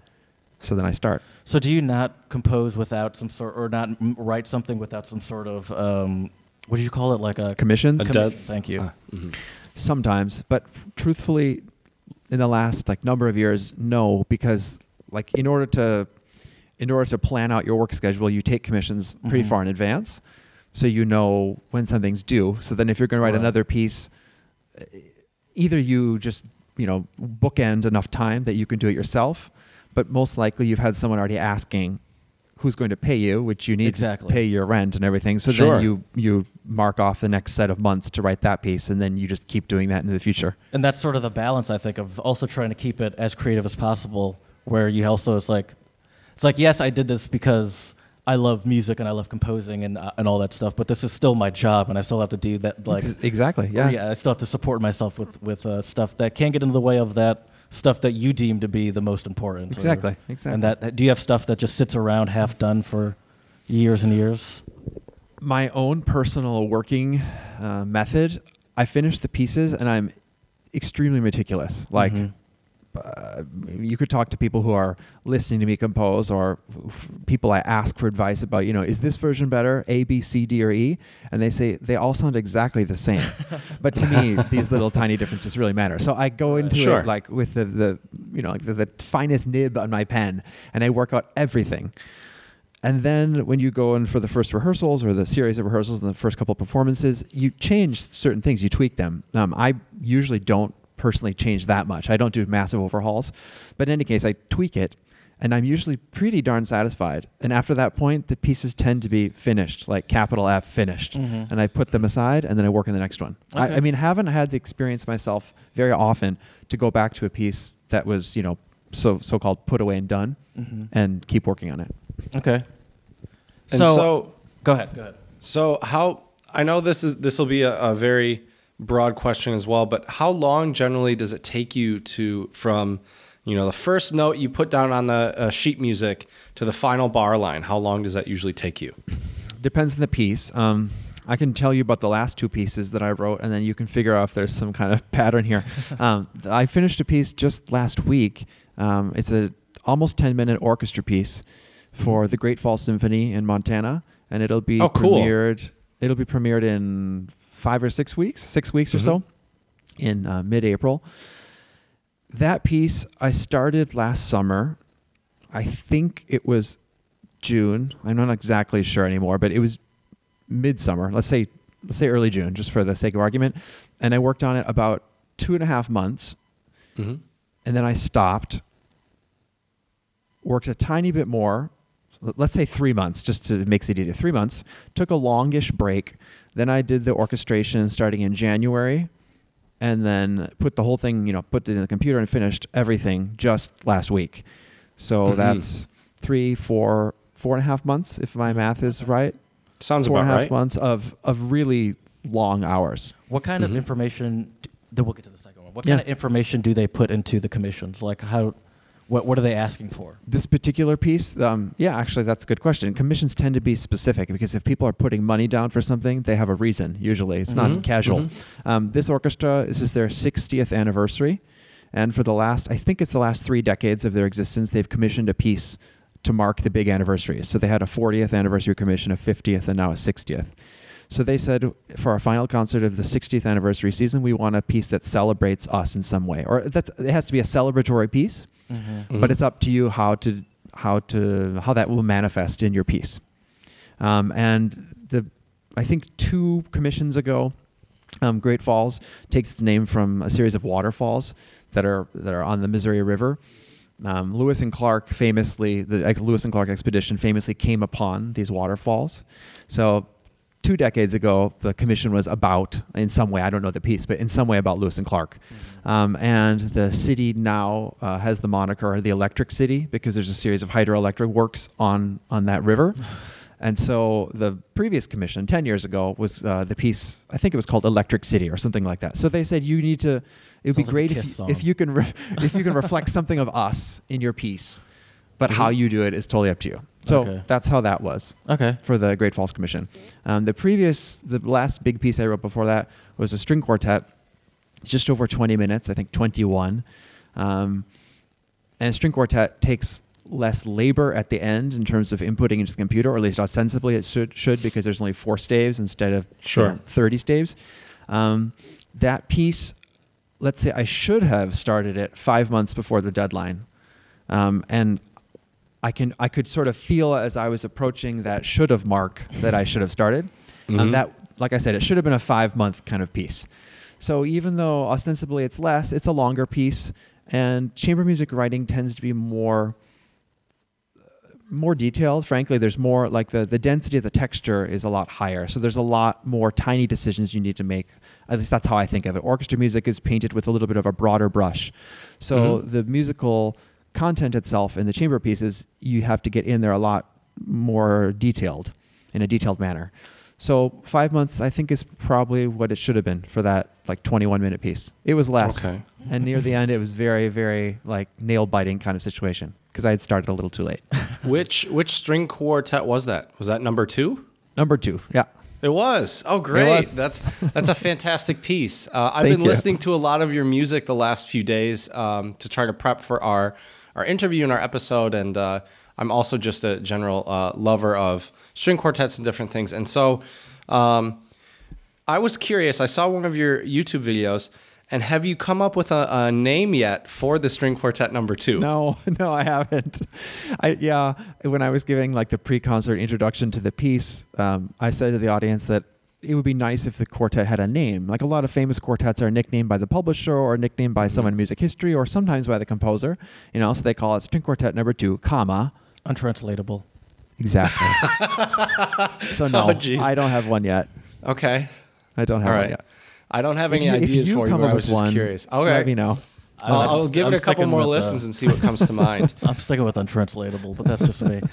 C: So then I start.
B: So do you not compose without some sort, or not m- write something without some sort of, um, what do you call it, like a
C: Commissions?
A: A dead-
B: Thank you.
A: Ah, mhm.
C: Sometimes, but f- truthfully, in the last like number of years, no, because like in order to in order to plan out your work schedule, you take commissions pretty
B: Mhm.
C: far in advance, so you know when something's due. So then, if you're going to write
B: Right.
C: another piece, uh, either you just you know bookend enough time that you can do it yourself, but most likely you've had someone already asking who's going to pay you, which you need
B: Exactly.
C: to pay your rent and everything. So
A: Sure.
C: then you you mark off the next set of months to write that piece, and then you just keep doing that into the future.
B: And that's sort of the balance, I think, of also trying to keep it as creative as possible, where you also it's like, it's like yes, I did this because I love music and I love composing and uh, and all that stuff, but this is still my job, and I still have to do that. Like,
C: exactly, yeah.
B: yeah, I still have to support myself with with uh, stuff that can get in the way of that stuff that you deem to be the most important. or-
C: Exactly, exactly.
B: And that do you have stuff that just sits around half done for years and years?
C: my own personal working uh, method, I finish the pieces and I'm extremely meticulous. Like,
B: Mhm.
C: Uh, you could talk to people who are listening to me compose or f- people I ask for advice about, you know, is this version better, A, B, C, D, or E? And they say they all sound exactly the same. but to me, these little tiny differences really matter. So I go into
A: Sure.
C: it like with the, the you know, like the, the finest nib on my pen and I work out everything. And then when you go in for the first rehearsals or the series of rehearsals and the first couple of performances, you change certain things, you tweak them. Um, I usually don't personally change that much. I don't do massive overhauls. But in any case, I tweak it and I'm usually pretty darn satisfied. And after that point, the pieces tend to be finished, like capital F finished.
B: Mhm.
C: And I put them aside and then I work on the next one. I,
B: Okay.
C: I mean, haven't had the experience myself very often to go back to a piece that was, you know, so so called put away and done
B: Mhm.
C: and keep working on it.
B: Okay.
A: And
B: so,
A: so
B: go ahead. Go ahead.
A: So how I know this is this will be a, a very broad question as well, but how long generally does it take you to from you know the first note you put down on the uh, sheet music to the final bar line? How long does that usually take you?
C: Depends on the piece. Um, I can tell you about the last two pieces that I wrote, and then you can figure out if there's some kind of pattern here. um, I finished a piece just last week. Um, it's a almost 10 minute orchestra piece for the Great Falls Symphony in Montana, and it'll be
A: Oh, cool.
C: premiered. It'll be premiered in five or six weeks, six weeks or
A: Mhm.
C: so, in uh, mid-April. That piece I started last summer. I think it was June. I'm not exactly sure anymore, but it was midsummer. Let's say let's say early June, just for the sake of argument. And I worked on it about two and a half months,
A: Mm-hmm.
C: and then I stopped. Worked a tiny bit more. L- Let's say three months, just to makes it easier. Three months. Took a longish break. Then I did the orchestration starting in January, and then put the whole thing, you know, put it in the computer and finished everything just last week. So
A: Mhm.
C: that's three, four, four and a half months, if my math is right.
A: Sounds
C: four
A: about
C: and a half
A: right.
C: months of of really long hours.
B: What kind
A: Mhm.
B: of information? d- Then we'll get to the second one. What
C: Yeah.
B: kind of information do they put into the commissions? Like how? What What are they asking for?
C: This particular piece, um, yeah, actually, that's a good question. Commissions tend to be specific because if people are putting money down for something, they have a reason. Usually, it's
A: Mhm,
C: not casual.
A: mhm.
C: Um, this orchestra, this is their 60th anniversary, and for the last, I think it's the last three decades of their existence, they've commissioned a piece to mark the big anniversaries. So they had a 40th anniversary commission, a 50th, and now a 60th. So they said for our final concert of the 60th anniversary season, we want a piece that celebrates us in some way, or that's it has to be a celebratory piece
B: Mm-hmm.
C: but it's up to you how to how to how that will manifest in your piece. Um, and the I think two commissions ago, um, Great Falls takes its name from a series of waterfalls that are that are on the Missouri River. Um, Lewis and Clark famously, the Lewis and Clark expedition famously came upon these waterfalls. So, two decades ago, the commission was about, in some way, I don't know the piece, but in some way about Lewis and Clark. Um, and the city now uh, has the moniker the Electric City because there's a series of hydroelectric works on on that river. And so the previous commission, 10 years ago, was uh, the piece, I think it was called Electric City or something like that. So they said, you need to, it would be
B: Sounds like a
C: great
B: Kiss
C: if,
B: song.
C: if you can re- if you can reflect something of us in your piece, but how you do it is totally up to you. So
B: Okay.
C: that's how that was
B: Okay.
C: for the Great Falls Commission. Um, the previous, the last big piece I wrote before that was a string quartet, just over 20 minutes, I think 21. Um, and a string quartet takes less labor at the end in terms of inputting into the computer, or at least ostensibly it should, should because there's only four staves instead of you know, 30 staves. Um, that piece, let's say I should have started it five months before the deadline. Um, and I can I could sort of feel as I was approaching that should have mark that I should have started.
A: Mhm.
C: Um, that like I said, it should have been a five month kind of piece. So even though ostensibly it's less, it's a longer piece, and chamber music writing tends to be more more detailed. Frankly, there's more like the the density of the texture is a lot higher. So there's a lot more tiny decisions you need to make. At least that's how I think of it. Orchestra music is painted with a little bit of a broader brush. So
A: Mhm.
C: the musical content itself in the chamber pieces, you have to get in there a lot more detailed, in a detailed manner. So five months, I think, is probably what it should have been for that like 21 minute piece. It was less,
A: Okay.
C: and near the end, it was very, very like nail biting kind of situation because I had started a little too late.
A: Which which string quartet was that? Was that number two?
C: Number two, yeah.
A: It was. Oh, great!
C: was.
A: That's that's a fantastic piece. Uh, I've
C: Thank
A: been
C: you.
A: listening to a lot of your music the last few days um, to try to prep for our our interview and our episode, and uh, I'm also just a general uh, lover of string quartets and different things. And so, um, I was curious. I saw one of your YouTube videos, and have you come up with a, a name yet for the string quartet number two?
C: No, no, I haven't. I yeah, when I was giving like the pre-concert introduction to the piece, um, I said to the audience that it would be nice if the quartet had a name. Like a lot of famous quartets are nicknamed by the publisher or nicknamed by someone in mm-hmm. music history or sometimes by the composer. You know, so they call it string quartet number two, comma.
B: Untranslatable.
C: Exactly. so no,
A: Oh.
C: I don't have one yet.
A: Okay.
C: I don't have
A: All
C: one yet.
A: I don't have any
C: if
A: ideas
C: you
A: for you,
C: come
A: but
C: up
A: I was
C: with
A: just
C: one,
A: curious. Okay.
C: Let me know.
A: I'll,
B: I'm-
A: I'll give
B: I'm
A: it a couple more
B: with,
A: listens and see what comes to mind.
B: I'm sticking with untranslatable, but that's just me.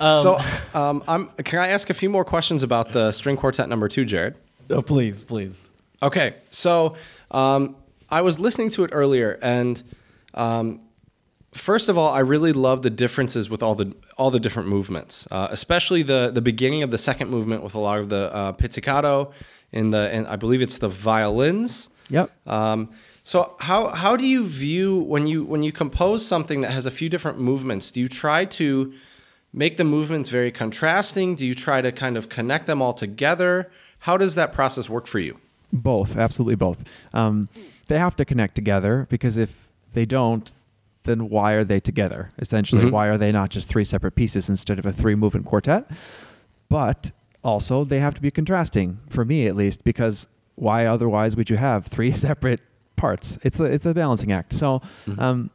B: Um,
A: so, um, I'm, can I ask a few more questions about the string quartet number two, Jared?
B: oh, please, please.
A: Okay, so um, I was listening to it earlier, and um, first of all, I really love the differences with all the all the different movements, uh, especially the the beginning of the second movement with a lot of the uh, pizzicato in the and I believe it's the violins.
C: Yep.
A: Um, so how how do you view when you when you compose something that has a few different movements? Do you try to make the movements very contrasting? Do you try to kind of connect them all together? How does that process work for you?
C: Both, absolutely both. Um, they have to connect together because if they don't, then why are they together? Essentially,
A: Mhm.
C: why are they not just three separate pieces instead of a three movement quartet? But also, they have to be contrasting for me at least because why otherwise would you have three separate parts? It's a it's a balancing act. So, um,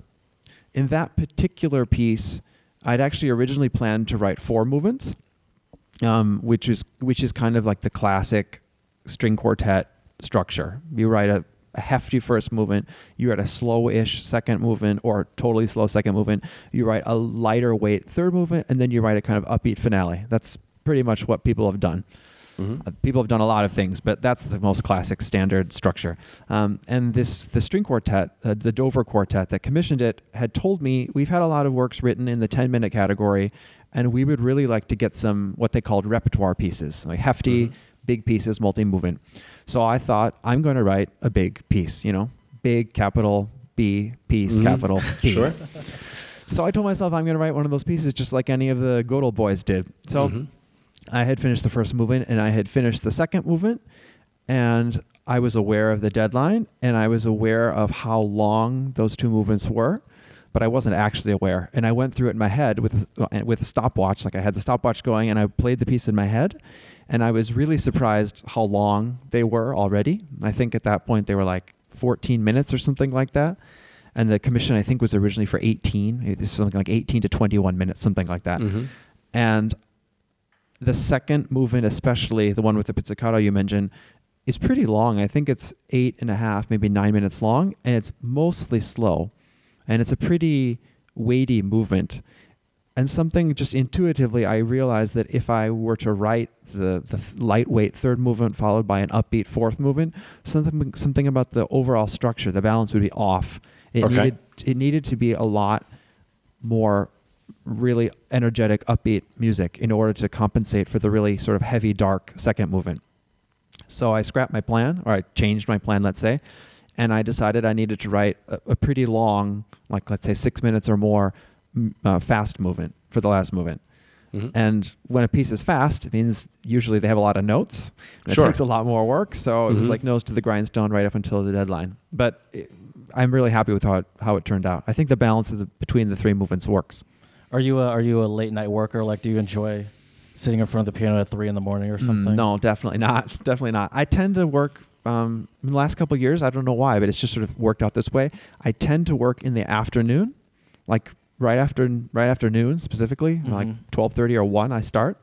C: in that particular piece, I'd actually originally planned to write four movements um, which is which is kind of like the classic string quartet structure. You write a, a hefty first movement, you write a slow-ish second movement, or totally slow second movement. You write a lighter weight third movement, and then you write a kind of upbeat finale. That's pretty much what people have done. Uh, people have done a lot of things, but that's the most classic standard structure. Um, and this the string quartet, uh, the Dover quartet that commissioned it, had told me we've had a lot of works written in the 10 minute category, and we would really like to get some what they called repertoire pieces, like hefty, big pieces, multi movement. So I thought I'm going to write a big piece, you know, big capital B piece
A: Mhm.
C: capital P.
A: Sure.
C: So I told myself I'm going to write one of those pieces just like any of the Godel boys did. So
A: Mhm.
C: I had finished the first movement and I had finished the second movement and I was aware of the deadline and I was aware of how long those two movements were, but I wasn't actually aware. And I went through it in my head with a, with a stopwatch, like I had the stopwatch going and I played the piece in my head and I was really surprised how long they were already. I think at that point they were like 14 minutes or something like that. And the commission I think was originally for 18. This was something like 18 to 21 minutes, something like that.
A: Mhm.
C: And the second movement, especially the one with the pizzicato you mentioned, is pretty long. I think it's eight and a half, maybe nine minutes long, and it's mostly slow. And it's a pretty weighty movement. and something just intuitively I realized that if I were to write the the lightweight third movement followed by an upbeat fourth movement, something something about the overall structure, the balance would be off. It
A: Okay.
C: needed it needed to be a lot more really energetic upbeat music in order to compensate for the really sort of heavy dark second movement. So I scrapped my plan, or I changed my plan, let's say, and I decided I needed to write a, a pretty long, like let's say six minutes or more, uh, fast movement for the last movement.
A: Mhm.
C: And when a piece is fast, it means usually they have a lot of notes. And
A: Sure.
C: It takes a lot more work. So it was
A: Mhm.
C: like nose to the grindstone right up until the deadline. But it, I'm really happy with how it, how it turned out. I think the balance of the, between the three movements works.
B: Are you a, are you a late night worker? Like, do you enjoy sitting in front of the piano at three in the morning or something?
C: Mm, no, definitely not. Definitely not. I tend to work. Um, in the last couple of years, I don't know why, but it's just sort of worked out this way. I tend to work in the afternoon, like right after right afternoon specifically, like
B: Mhm.
C: twelve thirty or one. I start,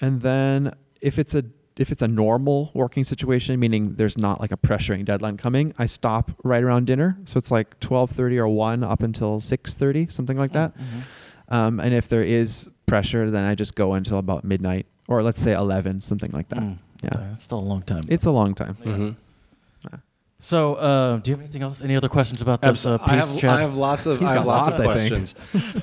C: and then if it's a if it's a normal working situation, meaning there's not like a pressuring deadline coming, I stop right around dinner. So it's like twelve thirty or one up until six thirty, something like that.
B: Mhm.
C: Um, and if there is pressure, then I just go until about midnight, or let's say eleven, something like that.
B: Mm.
C: Yeah.
B: Okay, that's still a long time.
C: It's a long time.
A: Mhm.
B: so, uh, do you have anything else? Any other questions about this uh, piece,
A: I have,
B: Chad?
A: I have lots of
C: He's
A: I have lots,
C: lots,
A: of questions.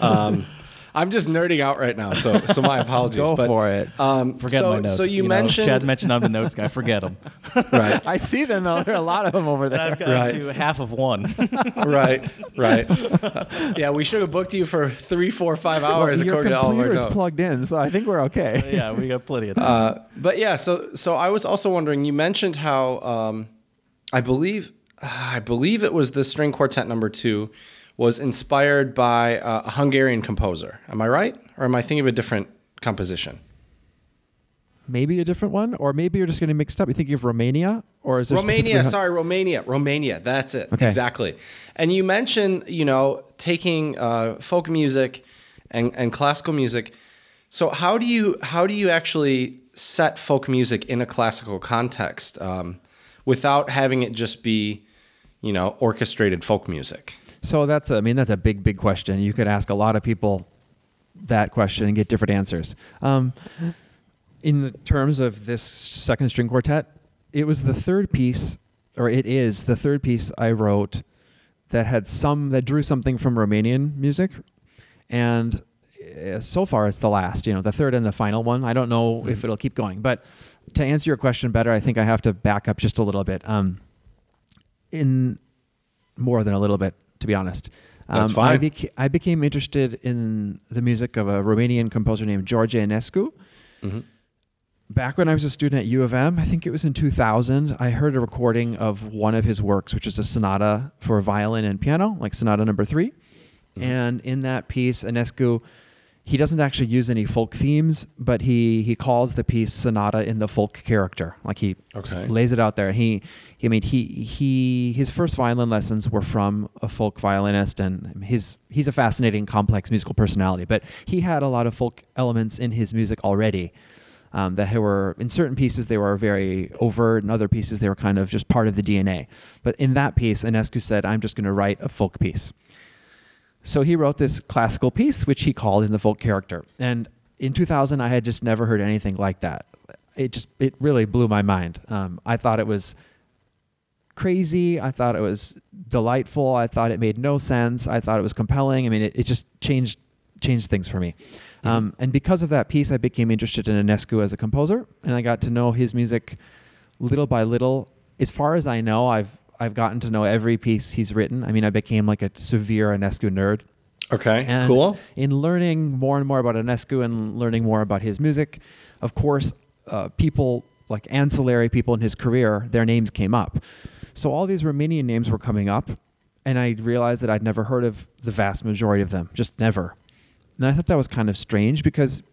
A: um, I'm just nerding out right now, so so my apologies.
C: Go
A: but,
C: for it.
A: Um,
B: Forget
A: so,
B: my notes.
A: So you,
B: know,
A: mentioned
B: Chad mentioned I'm the notes guy. Forget them.
A: right,
C: I see them though. There are a lot of them over
B: And I've
C: there.
B: got
A: Right.
B: to half of one.
A: right, right. yeah, we should have booked you for three, four, five hours
C: Well, your
A: according to all of our
C: computer is
A: notes.
C: plugged in, so I think we're okay.
B: yeah, we got plenty of time.
A: Uh, but yeah, so so I was also wondering. You mentioned how um, I believe I believe it was the string quartet number two was inspired by uh, a Hungarian composer. Am I right, or am I thinking of a different composition?
C: Maybe a different one, or maybe you're just getting mixed up. You're thinking of Romania, or is there
A: Romania, sorry, Romania, Romania. That's it.
C: Okay.
A: Exactly. And you mentioned, you know, taking uh, folk music and, and classical music. So how do you how do you actually set folk music in a classical context um, without having it just be, you know, orchestrated folk music?
C: So that's a, I mean that's a big big question. You could ask a lot of people that question and get different answers. Um, in the terms of this second string quartet, it was the third piece, or it is the third piece I wrote that had some that drew something from Romanian music, and uh, so far it's the last. You know, the third and the final one. I don't know if it'll keep going, but to answer your question better, I think I have to back up just a little bit. Um, in more than a little bit, to be honest.
A: That's
C: I,
A: fine.
C: beca- I became interested in the music of a Romanian composer named George Enescu.
A: Mhm.
C: Back when I was a student at U of M, I think it was in 2000, I heard a recording of one of his works, which is a sonata for violin and piano, like sonata number 3 And in that piece, Enescu, he doesn't actually use any folk themes, but he he calls the piece sonata in the folk character. Like he
A: Okay.
C: lays it out there. He, he, I mean, he, he, his first violin lessons were from a folk violinist, and his, he's a fascinating, complex musical personality. But he had a lot of folk elements in his music already. Um, that were in certain pieces they were very overt, in other pieces they were kind of just part of the DNA. But in that piece, Enescu said, "I'm just going to write a folk piece." So he wrote this classical piece, which he called in the folk character. And in 2000, I had just never heard anything like that. It just, it really blew my mind. Um, I thought it was crazy. I thought it was delightful. I thought it made no sense. I thought it was compelling. I mean, it, it just changed changed things for me. Um, and because of that piece, I became interested in Enescu as a composer, and I got to know his music little by little. As far as I know, I've I've gotten to know every piece he's written. I mean, I became like a severe Enescu nerd.
A: Okay.
C: And
A: cool.
C: in learning more and more about Enescu and learning more about his music, of course, uh, people like ancillary people in his career, their names came up. So all these Romanian names were coming up, and I realized that I'd never heard of the vast majority of them, just never. And I thought that was kind of strange because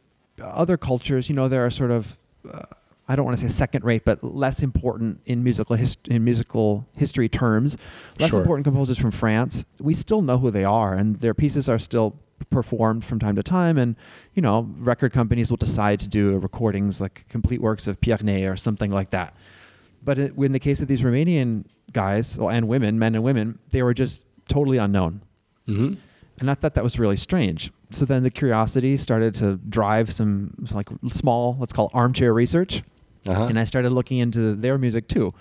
C: other cultures, you know, there are sort of uh, I don't want to say second rate, but less important in musical his- in musical history terms, less
A: Sure.
C: important composers from France. We still know who they are, and their pieces are still performed from time to time. And you know, record companies will decide to do recordings like complete works of Pierné or something like that. But it, in the case of these Romanian guys well, and women, men and women, they were just totally unknown.
A: hmm
C: And I thought that was really strange. so then the curiosity started to drive some like small, let's call it armchair research,
A: Uh-huh.
C: and I started looking into their music too.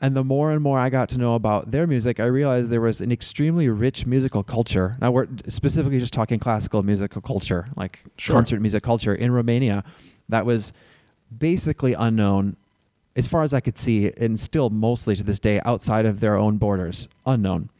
C: And the more and more I got to know about their music, I realized there was an extremely rich musical culture. Now we're specifically just talking classical musical culture, like
A: Sure.
C: concert music culture in Romania, that was basically unknown as far as I could see, and still mostly to this day outside of their own borders, unknown.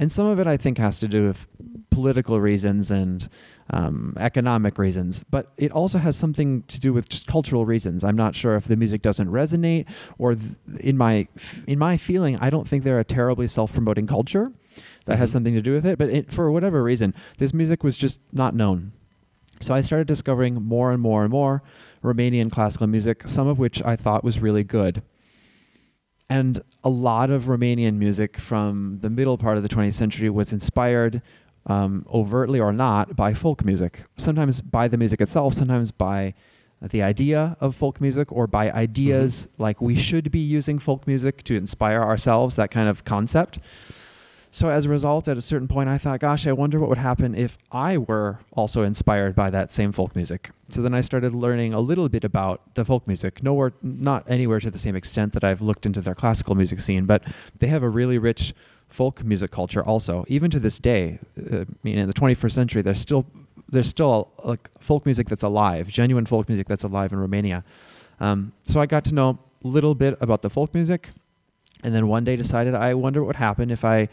C: And some of it I think has to do with political reasons and um, economic reasons, but it also has something to do with just cultural reasons. I'm not sure if the music doesn't resonate, or th- in my in my feeling, I don't think they're a terribly self-promoting culture. That has
A: Mhm.
C: something to do with it. But it, for whatever reason, this music was just not known. So I started discovering more and more and more Romanian classical music, some of which I thought was really good. And a lot of Romanian music from the middle part of the 20th century was inspired, um, overtly or not, by folk music. Sometimes by the music itself, sometimes by the idea of folk music, or by ideas like we should be using folk music to inspire ourselves, that kind of concept. So as a result, at a certain point, I thought, gosh, I wonder what would happen if I were also inspired by that same folk music. So then I started learning a little bit about the folk music. Nowhere, not anywhere to the same extent that I've looked into their classical music scene, but they have a really rich folk music culture also. Even to this day, uh, I mean, in the 21st century, there's still there's still like folk music that's alive, genuine folk music that's alive in Romania. Um, so I got to know a little bit about the folk music, and then one day decided I wonder what would happen if I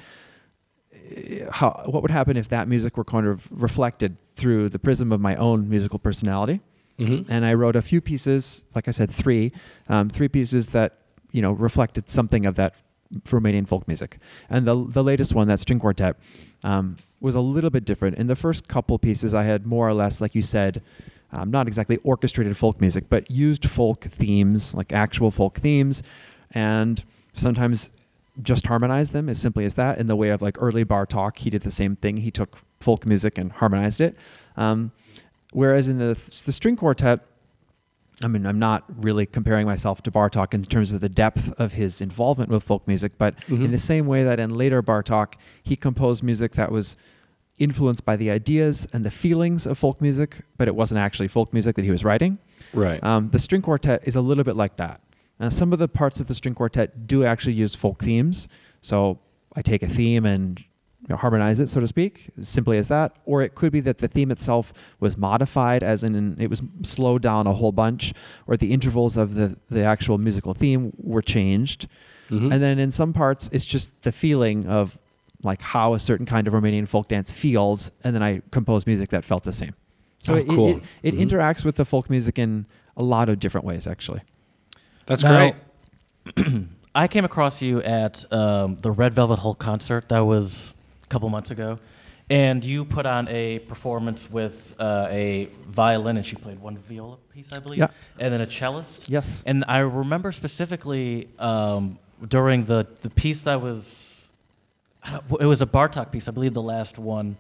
C: how what would happen if that music were kind of reflected through the prism of my own musical personality
A: Mhm.
C: and I wrote a few pieces, like I said, three, um, three pieces that you know reflected something of that Romanian folk music. And the the latest one, that string quartet, um, was a little bit different. In the first couple pieces, I had more or less, like you said, um, not exactly orchestrated folk music, but used folk themes, like actual folk themes, and sometimes just harmonize them as simply as that. In the way of like early Bartok, he did the same thing. He took folk music and harmonized it. Um, whereas in the the string quartet, I mean, I'm not really comparing myself to Bartok in terms of the depth of his involvement with folk music, but
A: Mhm.
C: in the same way that in later Bartok, he composed music that was influenced by the ideas and the feelings of folk music, but it wasn't actually folk music that he was writing.
A: Right.
C: Um, the string quartet is a little bit like that. Uh, some of the parts of the string quartet do actually use folk themes. So I take a theme and you know, harmonize it, so to speak, simply as that. Or it could be that the theme itself was modified, as in it was slowed down a whole bunch, or the intervals of the, the actual musical theme were changed.
A: Mhm.
C: And then in some parts, it's just the feeling of like how a certain kind of Romanian folk dance feels, and then I compose music that felt the same. So
A: Oh,
C: it,
A: cool.
C: it, it
A: Mhm.
C: interacts with the folk music in a lot of different ways, actually.
A: That's
B: Now-
A: great.
B: I came across you at um, the Red Velvet Hulk concert that was a couple months ago, and you put on a performance with uh, a violin, and she played one viola piece, I believe,
C: Yeah.
B: and then a cellist.
C: Yes.
B: And I remember specifically um, during the, the piece that was, I don't- it was a Bartok piece, I believe the last one.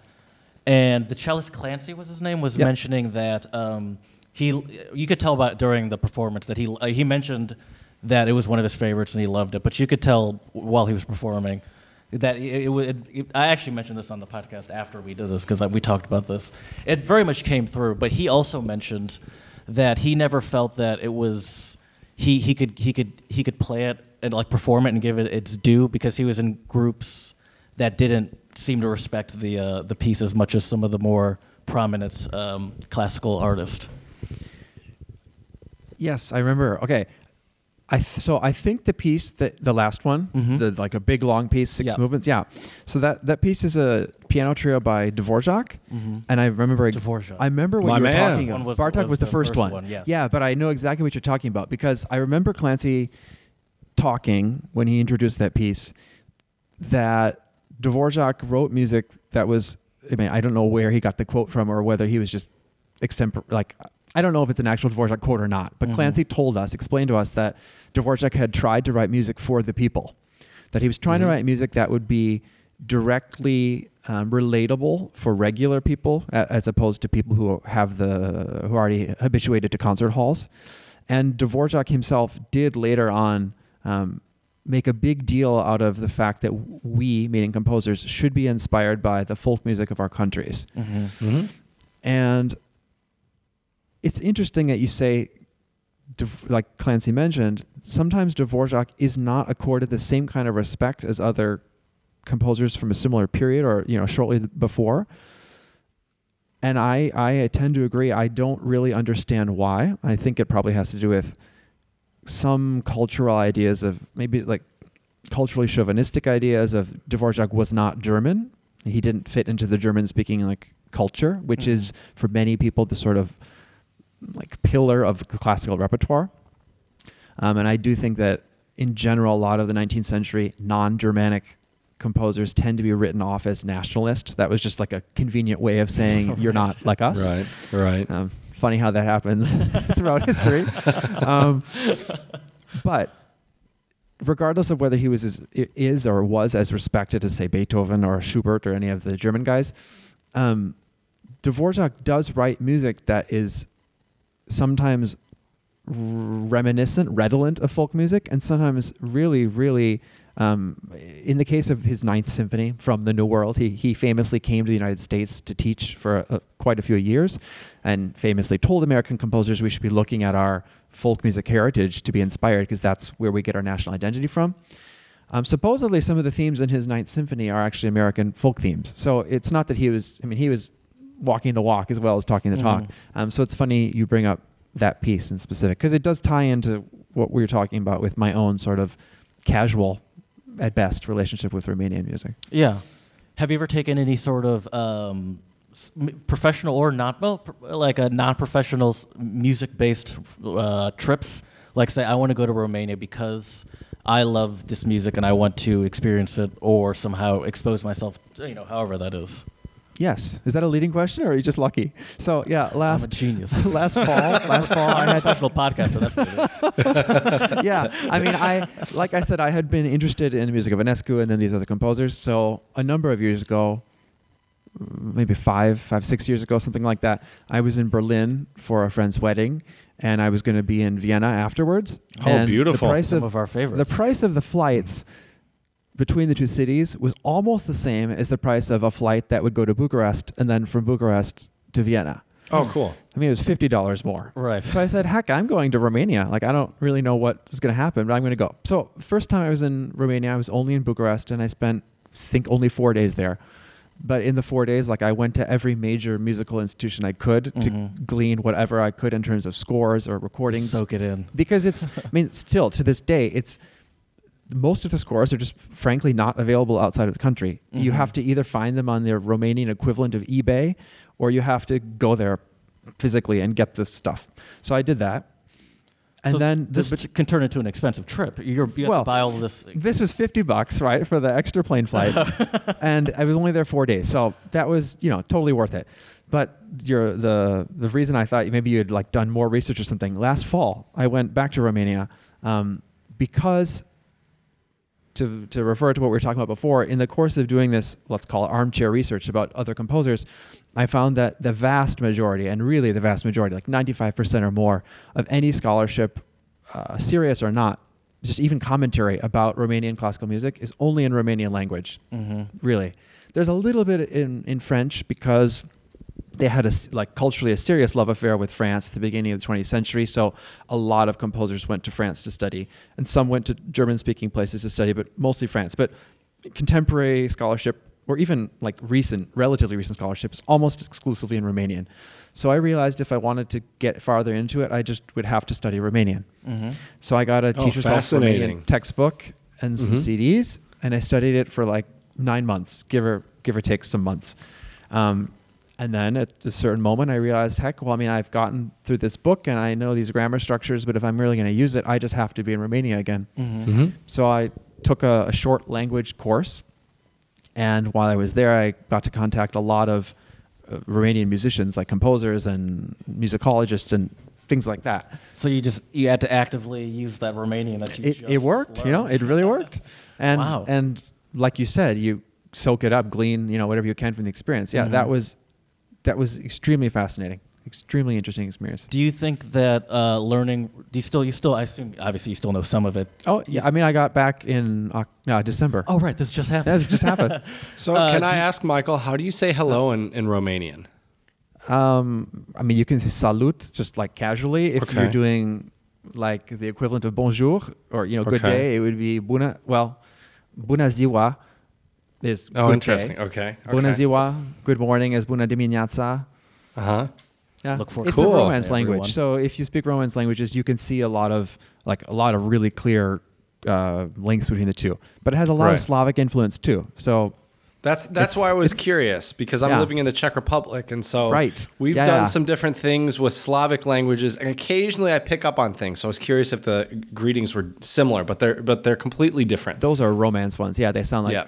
B: And the cellist Clancy was his name, was
C: Yep.
B: mentioning that um, he, you could tell about during the performance that he, uh, he mentioned that it was one of his favorites and he loved it, but you could tell while he was performing that it, would- I actually mentioned this on the podcast after we did this because we talked about this. It very much came through, but he also mentioned that he never felt that it was he he could he could he could play it and like perform it and give it its due because he was in groups that didn't seem to respect the uh, the piece as much as some of the more prominent um, classical artists.
C: Yes, I remember. Okay. I th- so I think the piece that the last one,
B: Mhm.
C: the like a big long piece, six
B: Yeah.
C: movements. Yeah. So that that piece is a piano trio by Dvorak,
B: Mhm.
C: and I remember
B: Dvorak.
C: I remember what
A: My
C: you were
A: man.
C: talking about.
B: was-
C: Bartok
B: was
C: was, the,
B: the
C: first,
B: first
C: one.
B: one, yes.
C: Yeah, but I know exactly what you're talking about because I remember Clancy talking when he introduced that piece that Dvorak wrote music that was. I mean, I don't know where he got the quote from or whether he was just extempor like I don't know if it's an actual Dvorak quote or not, but
B: Mhm.
C: Clancy told us, explained to us that Dvorak had tried to write music for the people, that he was trying
A: Mhm.
C: to write music that would be directly um, relatable for regular people as opposed to people who have the who are already habituated to concert halls. And Dvorak himself did later on um, make a big deal out of the fact that we, meaning composers, should be inspired by the folk music of our countries.
B: Mhm.
A: Mhm.
C: And it's interesting that you say, like Clancy mentioned, sometimes Dvorak is not accorded the same kind of respect as other composers from a similar period or you know shortly before. And I I tend to agree. I don't really understand why. I think it probably has to do with some cultural ideas of maybe like culturally chauvinistic ideas of Dvorak was not German. He didn't fit into the German speaking like culture, which
B: Mhm.
C: is for many people the sort of like pillar of the classical repertoire. Um, and I do think that in general, a lot of the 19th century non-Germanic composers tend to be written off as nationalist. That was just like a convenient way of saying you're not like us.
A: Right, right.
C: Um, funny how that happens throughout history. Um, but regardless of whether he was as, is or was as respected as say Beethoven or Schubert or any of the German guys, um, Dvorak does write music that is sometimes reminiscent, redolent of folk music, and sometimes really, really. Um, in the case of his Ninth Symphony from the New World, he he famously came to the United States to teach for uh, quite a few years, and famously told American composers we should be looking at our folk music heritage to be inspired because that's where we get our national identity from. Um, supposedly, some of the themes in his Ninth Symphony are actually American folk themes. So it's not that he was. I mean, he was walking the walk as well as talking the talk.
B: Mhm.
C: Um, so it's funny you bring up that piece in specific because it does tie into what we were talking about with my own sort of casual, at best, relationship with Romanian music.
B: Yeah. Have you ever taken any sort of um, professional or not, well, like a non-professional music-based uh, trips? Like, say, I want to go to Romania because I love this music and I want to experience it or somehow expose myself, to, you know, however that is.
C: Yes, is that a leading question or are you just lucky? So yeah,
B: I'm a
C: last
B: genius.
C: last fall, last fall I
B: I'm a
C: had
B: professional podcaster. That's what it is.
C: yeah, I mean, I like I said, I had been interested in the music of Enescu and then these other composers. So a number of years ago, maybe five, five, six years ago, something like that, I was in Berlin for a friend's wedding, and I was going to be in Vienna afterwards.
A: Oh,
C: and
A: beautiful.
C: The price
B: Some
C: of,
B: of our favorites.
C: the price of the flights between the two cities was almost the same as the price of a flight that would go to Bucharest and then from Bucharest to Vienna.
A: Oh, cool.
C: I mean, it was fifty dollars more.
B: Right.
C: So I said, "Heck, I'm going to Romania. Like, I don't really know what's going to happen, but I'm going to go." So first time I was in Romania, I was only in Bucharest, and I spent, I think, only four days there. But in the four days, like I went to every major musical institution I could to
B: Mhm.
C: glean whatever I could in terms of scores or recordings
B: Soak it in.
C: because it's i mean still to this day it's most of the scores are just frankly not available outside of the country you
B: Mhm.
C: have to either find them on their romanian equivalent of ebay or you have to go there physically and get the stuff so i did that and
B: So
C: then
B: this
C: but
B: can turn into an expensive trip. You're, you
C: Well,
B: to buy all this.
C: this was 50 bucks right for the extra plane flight and i was only there four days so that was you know totally worth it but your the the reason i thought maybe you had like done more research or something last fall i went back to romania um, because to, to refer to what we were talking about before, in the course of doing this, let's call it armchair research about other composers, I found that the vast majority, and really the vast majority, like 95% or more, of any scholarship, uh, serious or not, just even commentary about Romanian classical music is only in Romanian language,
B: hmm
C: really. There's a little bit in, in French because they had a like culturally a serious love affair with France at the beginning of the 20th century. So a lot of composers went to France to study, and some went to German-speaking places to study, but mostly France. But contemporary scholarship, or even like recent, relatively recent scholarship, is almost exclusively in Romanian. So I realized if I wanted to get farther into it, I just would have to study Romanian.
B: hmm
C: So I got a
A: Oh,
C: teacher's Self. Romanian textbook and some
A: Mhm.
C: CDs, and I studied it for like nine months, give or give or take some months. Um, and then at a certain moment, I realized, heck, well, I mean, I've gotten through this book and I know these grammar structures, but if I'm really going to use it, I just have to be in Romania again.
B: hmm
A: hmm
C: So I took a, a short language course, and while I was there, I got to contact a lot of uh, Romanian musicians, like composers and musicologists and things like that.
B: So you just you had to actively use that Romanian that you
C: it,
B: just
C: it worked you know it really worked and
B: Wow.
C: and like you said you soak it up glean you know whatever you can from the experience yeah that
B: Mhm.
C: was that was extremely fascinating extremely interesting experience
B: Do you think that uh, learning? Do you still? You still? I assume obviously you still know some of it.
C: oh yeah i mean i got back in uh, no, december
B: Oh right, this just happened.
C: This just happened.
A: So,
B: Uh,
A: can I ask Michael, how do you say hello in, in Romanian?
C: Um, I mean, you can say salut just like casually. If
A: Okay.
C: you're doing like the equivalent of bonjour or you know good day, it would be buna. Well, bună ziua is
A: Oh,
C: good
A: interesting.
C: day.
A: Okay.
C: Bună
A: okay.
C: ziua, good morning is bună dimineața.
A: Uh huh.
C: Yeah,
B: Look for
C: it's
A: Cool.
C: a Romance
B: everyone.
C: language. So if you speak Romance languages, you can see a lot of like a lot of really clear uh, links between the two. But it has a lot
A: Right.
C: of Slavic influence too. So
A: That's that's
C: It's-
A: why I was curious because I'm
C: Yeah.
A: living in the Czech Republic, and so
C: Right.
A: we've
C: Yeah,
A: done
C: yeah.
A: some different things with Slavic languages, and occasionally I pick up on things. So I was curious if the greetings were similar, but they're but they're completely different.
C: those are Romance ones. Yeah, they sound like
A: Yeah.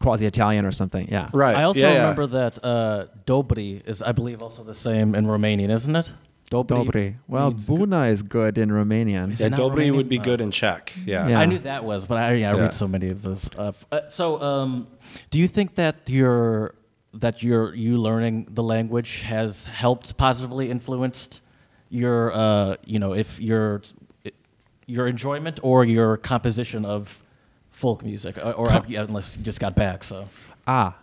C: Quasi Italian or something. Yeah.
A: Right.
B: I also
A: yeah, yeah.
B: remember that uh, dobri is, I believe, also the same in Romanian, isn't it?
C: Dobry. Well,
B: means good.
C: Buna is good in Romanian.
B: Is
A: Yeah,
B: it not
A: Dobry
B: Romanian?
A: would be good in Czech. Yeah.
C: Yeah.
B: I knew that was, but I, yeah, I
A: Yeah.
B: read so many of those. Uh, uh, so, um, do you think that your that your you learning the language has helped positively influenced your uh, you know if your your enjoyment or your composition of folk music, or, or yeah, unless you just got back? So,
C: Ah,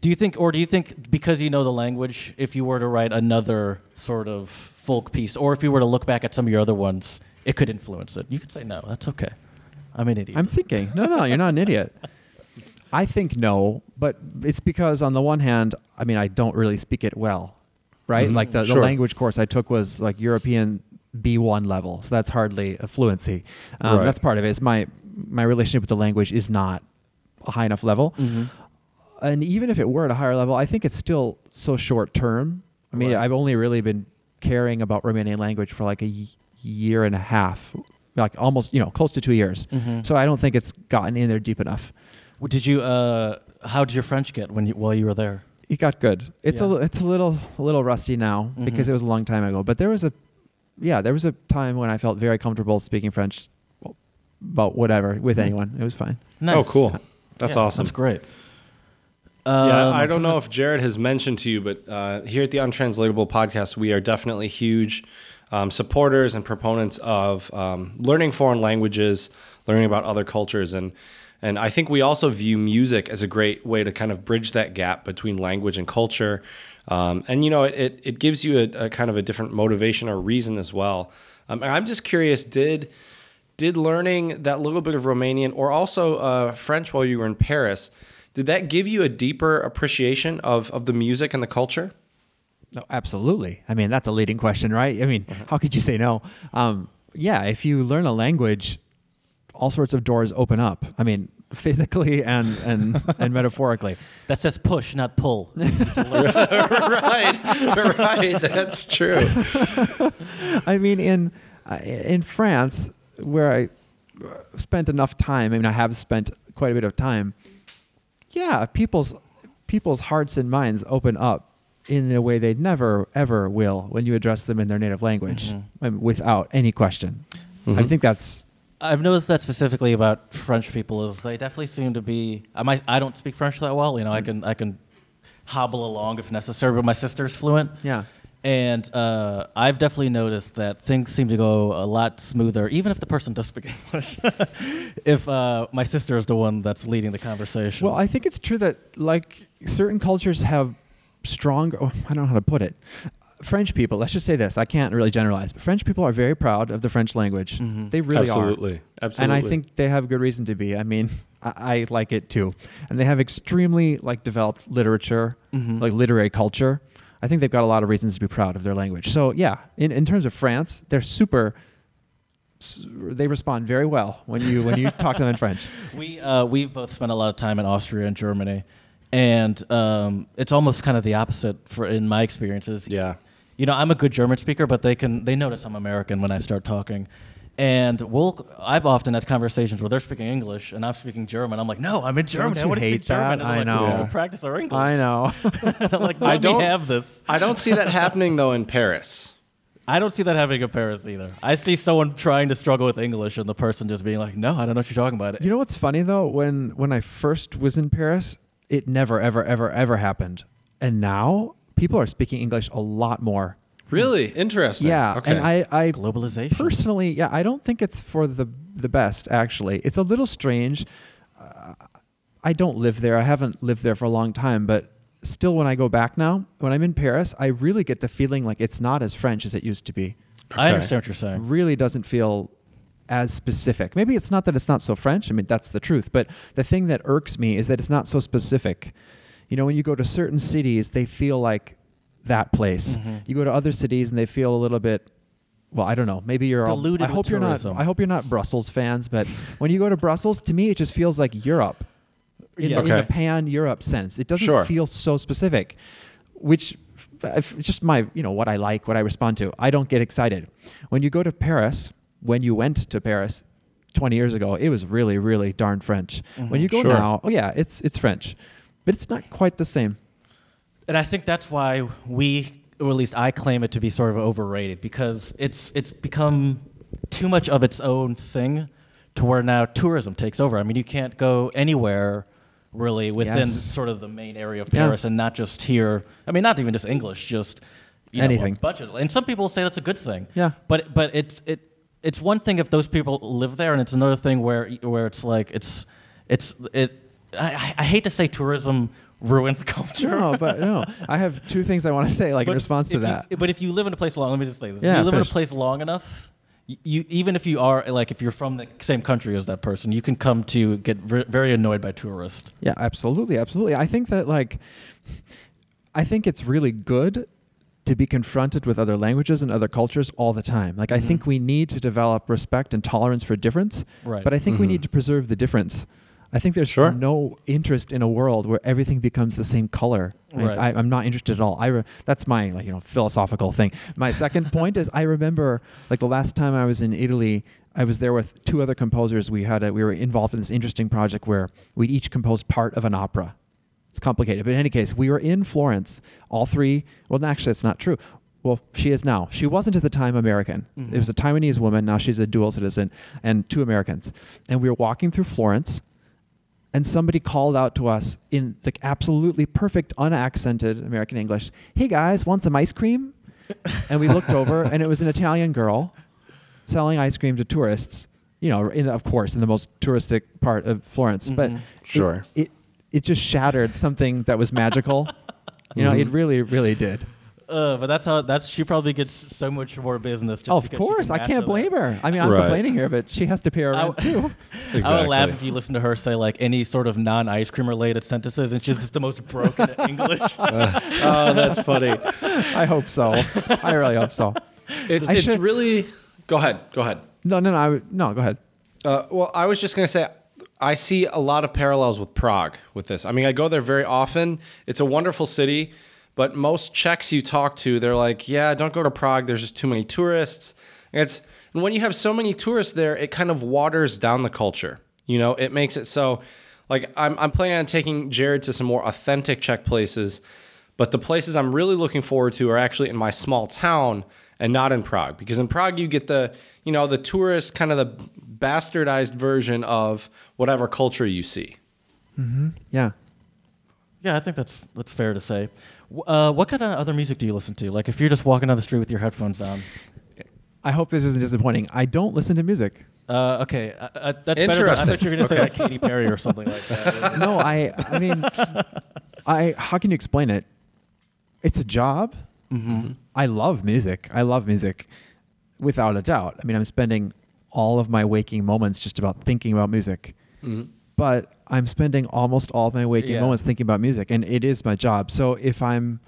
B: do you think, or do you think because you know the language, if you were to write another sort of folk piece, or if you were to look back at some of your other ones, it could influence it? You could say no. That's okay. I'm an idiot.
C: I'm thinking. No, no, you're not an idiot. I think no, but it's because on the one hand, I mean, I don't really speak it well, right?
A: Mhm.
C: Like the, the language course I took was like European B1 level, so that's hardly a fluency. Um,
A: Right.
C: That's part of it. it. Is my my relationship with the language is not a high enough level,
B: Mhm.
C: and even if it were at a higher level, I think it's still so short term. I mean,
B: Right.
C: I've only really been caring about Romanian language for like a y- year and a half, like almost you know close to two years.
B: Mhm.
C: So I don't think it's gotten in there deep enough.
B: Well, Did you? Uh, how did your French get when you while you were there?
C: It got good. It's
B: Yeah.
C: a it's a little a little rusty now because
B: Mhm.
C: it was a long time ago. But there was a yeah, there was a time when I felt very comfortable speaking French about whatever with anyone. It was fine.
B: Nice.
A: Oh, cool. That's
B: Yeah,
A: awesome.
B: That's great.
A: yeah,
B: Um,
A: I don't know if Jared has mentioned to you, but uh, here at the Untranslatable podcast, we are definitely huge um, supporters and proponents of um, learning foreign languages, learning about other cultures, and and I think we also view music as a great way to kind of bridge that gap between language and culture. Um, and you know, it, it, it gives you a, a kind of a different motivation or reason as well. Um, and I'm just curious, did did learning that little bit of Romanian or also uh, French while you were in Paris, did that give you a deeper appreciation of, of the music and the culture?
C: No, absolutely. I mean, that's a leading question, right? I mean, how could you say no? Um, yeah, if you learn a language, all sorts of doors open up. I mean, physically and and and metaphorically.
B: That says push, not pull.
A: right, right. That's true.
C: I mean, in uh, in France, where I uh, spent enough time. I mean, I have spent quite a bit of time. Yeah, people's people's hearts and minds open up in a way they never ever will when you address them in their native language,
B: Mhm.
C: I mean, without any question. I
A: Mhm.
C: think that's
B: I've noticed that specifically about French people is they definitely seem to be. I might I don't speak French that well. You know, I can I can hobble along if necessary, but my sister's fluent.
C: yeah.
B: And uh, I've definitely noticed that things seem to go a lot smoother, even if the person does speak English. if uh, my sister is the one that's leading the conversation.
C: Well, I think it's true that like certain cultures have stronger. Oh, I don't know how to put it. French people. Let's just say this. I can't really generalize, but French people are very proud of the French language.
B: Mhm.
C: They really are.
A: absolutely, absolutely.
C: And I think they have good reason to be. I mean, I, I like it too. And they have extremely like developed literature,
B: Mhm.
C: like literary culture. I think they've got a lot of reasons to be proud of their language. So yeah, in, in terms of France, they're super. They respond very well when you when you talk to them in French.
B: We uh, we both spent a lot of time in Austria and Germany, and um, it's almost kind of the opposite for in my experiences.
A: yeah.
B: You know, I'm a good German speaker, but they can they notice I'm American when I start talking. And we'll, I've often had conversations where they're speaking English and I'm speaking German. I'm like, no, I'm in Germany.
C: you
B: I want to
C: hate
B: speak German.
C: I
B: like,
C: know.
B: We can practice our English.
C: I know.
B: I'm like,
A: I don't-
B: have this.
A: I don't see that happening though in Paris.
B: I don't see that happening in Paris either. I see someone trying to struggle with English and the person just being like, no, I don't know what you're talking about.
C: You know what's funny though? When when I first was in Paris, it never ever ever ever happened. And now people are speaking English a lot more.
A: Really interesting.
C: Yeah,
A: Okay.
C: and I I
B: Globalization.
C: personally, yeah, I don't think it's for the the best. Actually, it's a little strange. Uh, I don't live there. I haven't lived there for a long time, but still when I go back now, when I'm in Paris, I really get the feeling like it's not as French as it used to be.
B: I understand what you're saying.
C: really doesn't feel as specific. Maybe it's not that it's not so French. I mean, that's the truth. But the thing that irks me is that it's not so specific. You know, when you go to certain cities, they feel like that place.
B: Mhm.
C: You go to other cities and they feel a little bit. Well, I don't know. Maybe you're all. I hope you're not.
B: tourism.
C: I hope you're not Brussels fans. But when you go to Brussels, to me, it just feels like Europe. In,
B: Yeah.
C: in a pan Europe sense, it doesn't
A: Sure.
C: feel so specific, which f- just my you know what I like, what I respond to. I don't get excited when you go to Paris. When you went to Paris 20 years ago, it was really really darn French. When
B: Mhm.
C: you go
A: Sure.
C: now, oh yeah, it's it's French, but it's not quite the same.
B: And I think that's why we, or at least I claim it to be sort of overrated because it's it's become too much of its own thing to where now tourism takes over. I mean, you can't go anywhere really within
C: Yes.
B: sort of the main area of
C: Yeah.
B: Paris and not just hear. I mean, not even just English, just you know,
C: Anything.
B: a bunch. And some people say that's a good thing.
C: Yeah.
B: But but it's it it's one thing if those people live there, and it's another thing where where it's like it's it's it. I- I hate to say tourism ruins culture.
C: No, but no, I have two things I want to say, like in response to
B: if you-
C: that.
B: but if you live in a place long, let me just say this:
C: Yeah,
B: if you live
C: finish.
B: in a place long enough, you even if you are like if you're from the same country as that person, you can come to get ver- very annoyed by tourists.
C: Yeah, absolutely, absolutely. I think that like I think it's really good to be confronted with other languages and other cultures all the time. Like I
B: Mhm.
C: think we need to develop respect and tolerance for difference,
B: Right.
C: but I think we
A: Mhm.
C: need to preserve the difference. I think there's
A: Sure.
C: no interest in a world where everything becomes the same color.
B: Right.
C: I, I'm not interested at all. I re- that's my like you know philosophical thing. My second point is I remember like the last time I was in Italy, I was there with two other composers. We had a, we were involved in this interesting project where we each composed part of an opera. It's complicated, but in any case, we were in Florence. All three. Well, actually, that's not true. Well, she is now. She wasn't at the time American.
B: Mhm.
C: It was a Taiwanese woman. Now she's a dual citizen, and two Americans. And we were walking through Florence, and somebody called out to us in the absolutely perfect, unaccented American English. Hey guys, want some ice cream? and we looked over, and it was an Italian girl selling ice cream to tourists. You know, in, of course, in the most touristic part of Florence. But
B: Mhm.
C: it-
A: Sure.
C: it, it just shattered something that was magical. you know, it
A: Mhm.
C: really, really did.
B: Uh, but that's how that's she probably gets so much more business. Just
C: Oh, of course, I can't blame
B: that.
C: her. I mean, I'm
A: Right.
C: complaining here, but she has to pay her
B: I
C: rent
B: w-
C: too.
B: I would laugh if you listen to her say like any sort of non-ice cream related sentences, and she's just the most broken English.
A: oh, that's funny.
C: I hope so. I really hope so.
A: It's
C: I
A: it's
C: should-
A: really. Go ahead. Go ahead.
C: No, no, no. I, no, go ahead.
A: Uh, well, I was just gonna say, I see a lot of parallels with Prague with this. I mean, I go there very often. It's a wonderful city, but most Czechs you talk to, they're like, "Yeah, don't go to Prague. There's just too many tourists." And it's and when you have so many tourists there, it kind of waters down the culture. You know, it makes it so. Like I'm, I'm planning on taking Jared to some more authentic Czech places, but the places I'm really looking forward to are actually in my small town and not in Prague because in Prague you get the you know the tourist kind of the bastardized version of whatever culture you see. Mm-hmm.
C: Yeah.
B: Yeah, I think that's that's fair to say. W- Uh, what kind of other music do you listen to? Like if you're just walking down the street with your headphones on.
C: I hope this isn't disappointing. I don't listen to music.
B: Uh, okay, uh, uh, that's better. Than, I
A: Interesting.
B: thought you were going to say like Katy Perry or something like that.
C: No, I. I mean, I. How can you explain it? It's a job.
B: hmm
C: I love music. I love music, without a doubt. I mean, I'm spending all of my waking moments just about thinking about music. But I'm spending almost all of my waking
B: Yeah.
C: moments thinking about music, and it is my job. So if I'm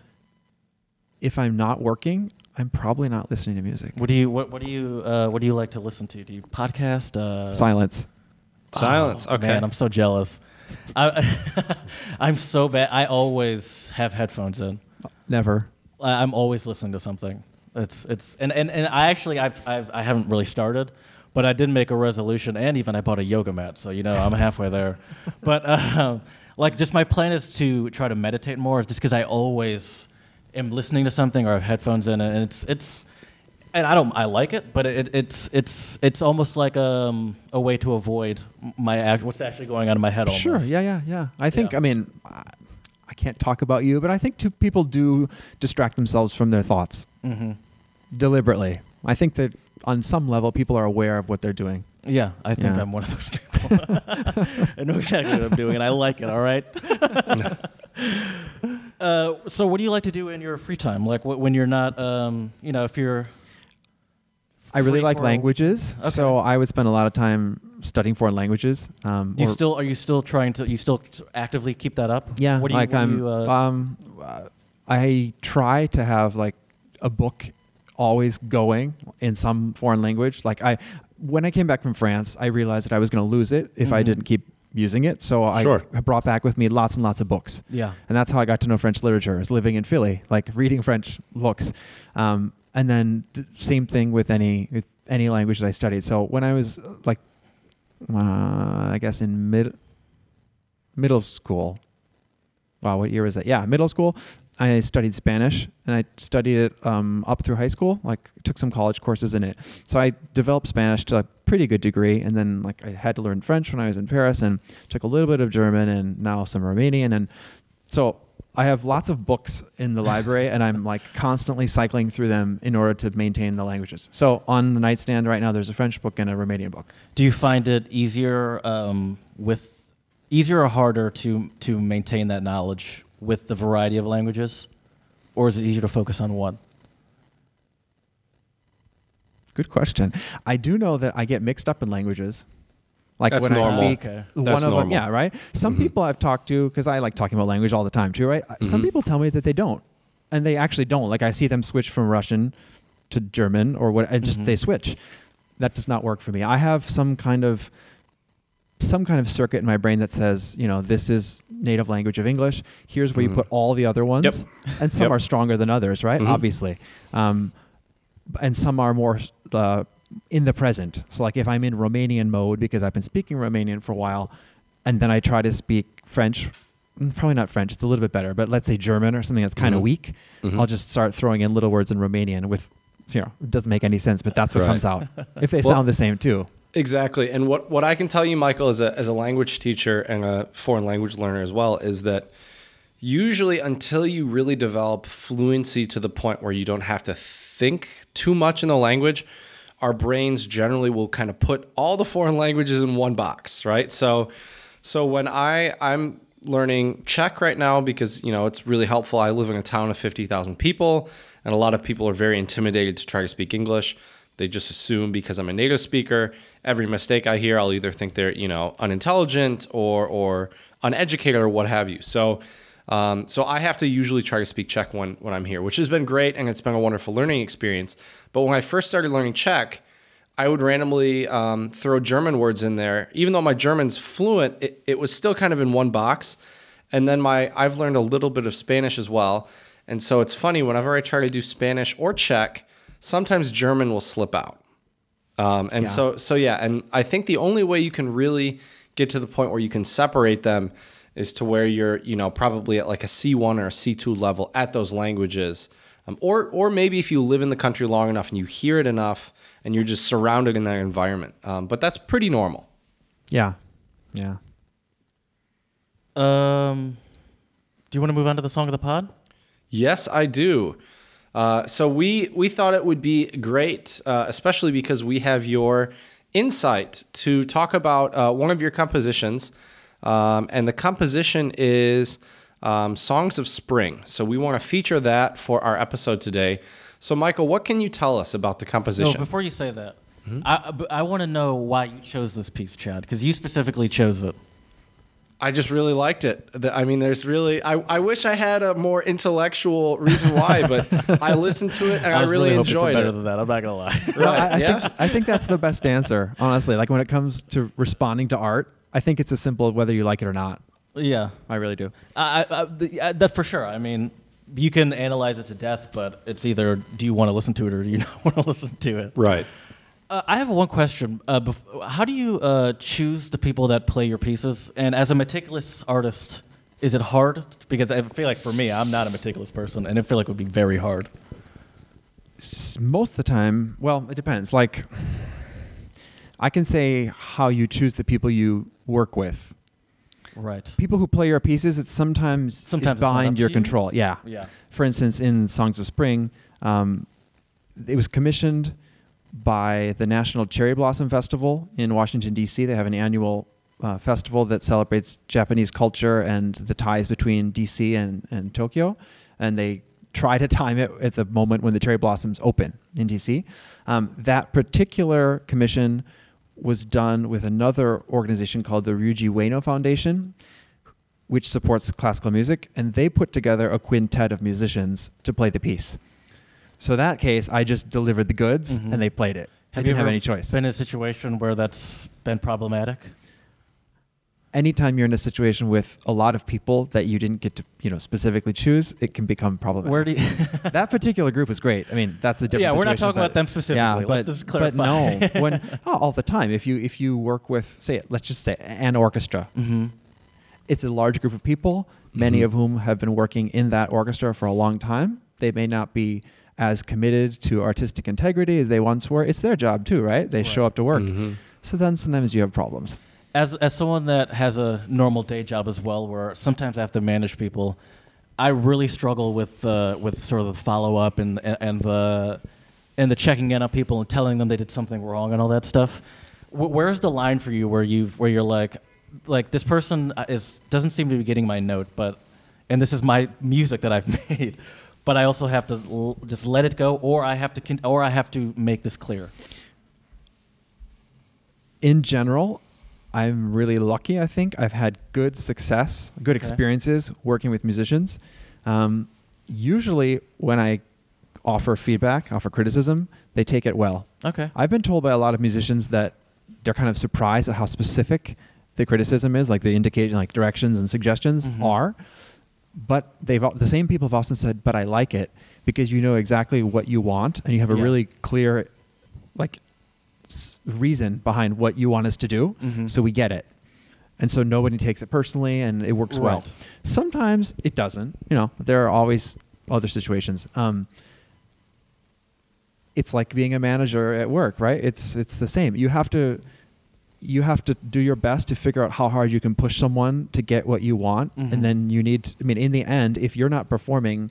C: if I'm not working, I'm probably not listening to music.
B: What do you what, what do you uh, what do you like to listen to? Do you podcast? Uh,
C: Silence.
A: Silence.
B: Oh,
A: okay.
B: Man, I'm so jealous. I, I'm so bad. I always have headphones in.
C: Never.
B: I- I'm always listening to something. It's it's and, and, and I actually I've, I've I haven't really started, but I did make a resolution and even I bought a yoga mat, so you know I'm halfway there. but um, like just my plan is to try to meditate more, just because I always am listening to something or have headphones in, and it's it's and I don't I like it, but it, it's it's it's almost like um, a way to avoid my act, what's actually going on in my head. Almost.
C: Sure. Yeah, yeah, yeah. I think.
B: Yeah.
C: I mean, I, I can't talk about you, but I think two people do distract themselves from their thoughts
B: hmm
C: deliberately. I think that on some level, people are aware of what they're doing.
B: Yeah, I think
C: Yeah.
B: I'm one of those people. I know exactly what I'm doing, and I like it. All right. Uh, so, what do you like to do in your free time? Like wh- when you're not, um, you know, if you're.
C: I really
B: free
C: like
B: for-
C: languages, so I would spend a lot of time studying foreign languages. Um,
B: you
C: or-
B: still are you still trying to you still t- actively keep that up?
C: Yeah,
B: What do you,
C: like
B: what do
C: I'm.
B: you, uh,
C: um, uh, I try to have like a book always going in some foreign language. Like I, when I came back from France, I realized that I was going to lose it if I
B: Mhm.
C: didn't keep using it. So I
A: Sure.
C: brought back with me lots and lots of books.
B: yeah.
C: And that's how I got to know French literature, is living in Philly, like reading French books. Um, and then same thing with any with any language that I studied. So when I was uh, like, uh, I guess in mid middle school. Wow, what year was that? Yeah, middle school. I studied Spanish, and I studied it um, up through high school. Like, took some college courses in it. So I developed Spanish to a pretty good degree, and then like I had to learn French when I was in Paris, and took a little bit of German, and now some Romanian, and so I have lots of books in the library, and I'm like constantly cycling through them in order to maintain the languages. So on the nightstand right now, there's a French book and a Romanian book.
B: Do you find it easier um, with easier or harder to to maintain that knowledge with the variety of languages, or is it easier to focus on one?
C: Good question. I do know that I get mixed up in languages. Like
A: That's
C: when
A: normal.
C: I speak,
B: Okay.
C: one
A: That's
C: of them, yeah, right. Some
A: Mhm.
C: people I've talked to, because I like talking about language all the time too, right? Some
A: Mhm.
C: people tell me that they don't, and they actually don't. Like I see them switch from Russian to German or what, and just
B: Mhm.
C: they switch. That does not work for me. I have some kind of some kind of circuit in my brain that says, you know, this is native language of English. Here's where
A: Mhm.
C: you put all the other ones, and some
A: Yep.
C: are stronger than others, right?
A: Mhm.
C: Obviously, um, and some are more uh, in the present. So, like if I'm in Romanian mode because I've been speaking Romanian for a while, and then I try to speak French, mm, probably not French. It's a little bit better, but let's say German or something that's kind of
A: Mhm.
C: weak.
A: Mhm.
C: I'll just start throwing in little words in Romanian with, you know, it doesn't make any sense, but that's what
A: Right.
C: comes out. If they
A: Well-
C: sound the same too.
A: Exactly. And what, what I can tell you, Michael, as a, as a language teacher and a foreign language learner as well, is that usually until you really develop fluency to the point where you don't have to think too much in the language, our brains generally will kind of put all the foreign languages in one box, right? So so when I I'm learning Czech right now because you know it's really helpful. I live in a town of 50,000 people and a lot of people are very intimidated to try to speak English. They just assume because I'm a native speaker, every mistake I hear, I'll either think they're, you know, unintelligent or or uneducated or what have you. So um, so I have to usually try to speak Czech when, when I'm here, which has been great and it's been a wonderful learning experience. But when I first started learning Czech, I would randomly um, throw German words in there. Even though my German's fluent, it, it was still kind of in one box. And then my I've learned a little bit of Spanish as well. And so it's funny whenever I try to do Spanish or Czech, sometimes German will slip out. Um, and
C: Yeah.
A: so so yeah, and I think the only way you can really get to the point where you can separate them is to where you're, you know, probably at like a C1 or a C2 level at those languages. Um, or or maybe if you live in the country long enough and you hear it enough and you're just surrounded in that environment. Um, but that's pretty normal.
C: Yeah. Yeah.
B: Um, do you want to move on to the song of the pod?
A: Yes, I do. Uh, so we we thought it would be great, uh, especially because we have your insight to talk about uh, one of your compositions, um, and the composition is um, "Songs of Spring." So we want to feature that for our episode today. So, Michael, what can you tell us about the
B: No,
A: composition?
B: before you say that, I, I want to know why you chose this piece, Chad, because you specifically chose it.
A: I just really liked it. I mean, there's really. I, I wish I had a more intellectual reason why, but I listened to it and I,
B: was
A: really,
B: hoping for
A: enjoyed
B: better
A: it.
B: than that. I'm not gonna lie.
A: Right,
C: I, I,
A: yeah.
C: think, I think that's the best answer, honestly. Like when it comes to responding to art, I think it's as simple as whether you like it or not.
B: yeah,
C: I really do.
B: I, I, the, uh, that for sure. I mean, you can analyze it to death, but it's either do you want to listen to it or do you not want to listen to it.
A: Right.
B: Uh, I have one question. Uh, bef- how do you uh, choose the people that play your pieces? And as a meticulous artist, is it hard? Because I feel like for me, I'm not a meticulous person, and I feel like it would be very hard.
C: S- Most of the time, well, it depends. Like, I can say how you choose the people you work with.
B: Right.
C: People who play your pieces, it's sometimes,
B: Sometimes
C: it's
B: it's not up
C: behind your
B: you?
C: control. Yeah.
B: Yeah.
C: For instance, in Songs of Spring, um, it was commissioned by the National Cherry Blossom Festival in Washington D.C. They have an annual uh, festival that celebrates Japanese culture and the ties between DC and, and Tokyo, and they try to time it at the moment when the cherry blossoms open in DC. Um, that particular commission was done with another organization called the Ryuji Ueno Foundation, which supports classical music, and they put together a quintet of musicians to play the piece. So that case, I just delivered the goods,
B: Mhm.
C: and they played it. I didn't have any choice.
B: Been in a situation where that's been problematic?
C: Anytime you're in a situation with a lot of people that you didn't get to, you know, specifically choose, it can become problematic.
B: Where do you
C: that particular group was great. I mean, that's a different.
B: Yeah, we're not talking about them specifically.
C: Yeah,
B: Let's
C: but, but no, when oh, all the time. If you if you work with, say, it, let's just say an orchestra,
B: hmm
C: it's a large group of people, many
A: Mhm.
C: of whom have been working in that orchestra for a long time. They may not be as committed to artistic integrity as they once were. It's their job too, right? They show up to work.
A: Mhm.
C: So then sometimes you have problems.
B: As as someone that has a normal day job as well, where sometimes I have to manage people, I really struggle with uh, with sort of the follow up and, and and the and the checking in on people and telling them they did something wrong and all that stuff. Wh- where's the line for you where you where you're like like this person is doesn't seem to be getting my note, but and this is my music that I've made, but I also have to l- just let it go, or I have to con- or I have to make this clear.
C: in general, I'm really lucky. I think I've had good success, good
B: Okay.
C: experiences working with musicians. Um, usually, when I offer feedback, offer criticism, they take it well.
B: Okay.
C: I've been told by a lot of musicians that they're kind of surprised at how specific the criticism is, like the indication, like directions and suggestions
B: Mhm.
C: are. But they've the same people have often said, "But I like it because you know exactly what you want and you have a
B: Yeah.
C: really clear, like, s- reason behind what you want us to do,
B: Mhm.
C: so we get it." And so nobody takes it personally, and it works well. Sometimes it doesn't. You know, there are always other situations. Um, it's like being a manager at work, right? It's it's the same. You have to you have to do your best to figure out how hard you can push someone to get what you want,
B: Mhm.
C: and then you need. I mean, in the end, if you're not performing,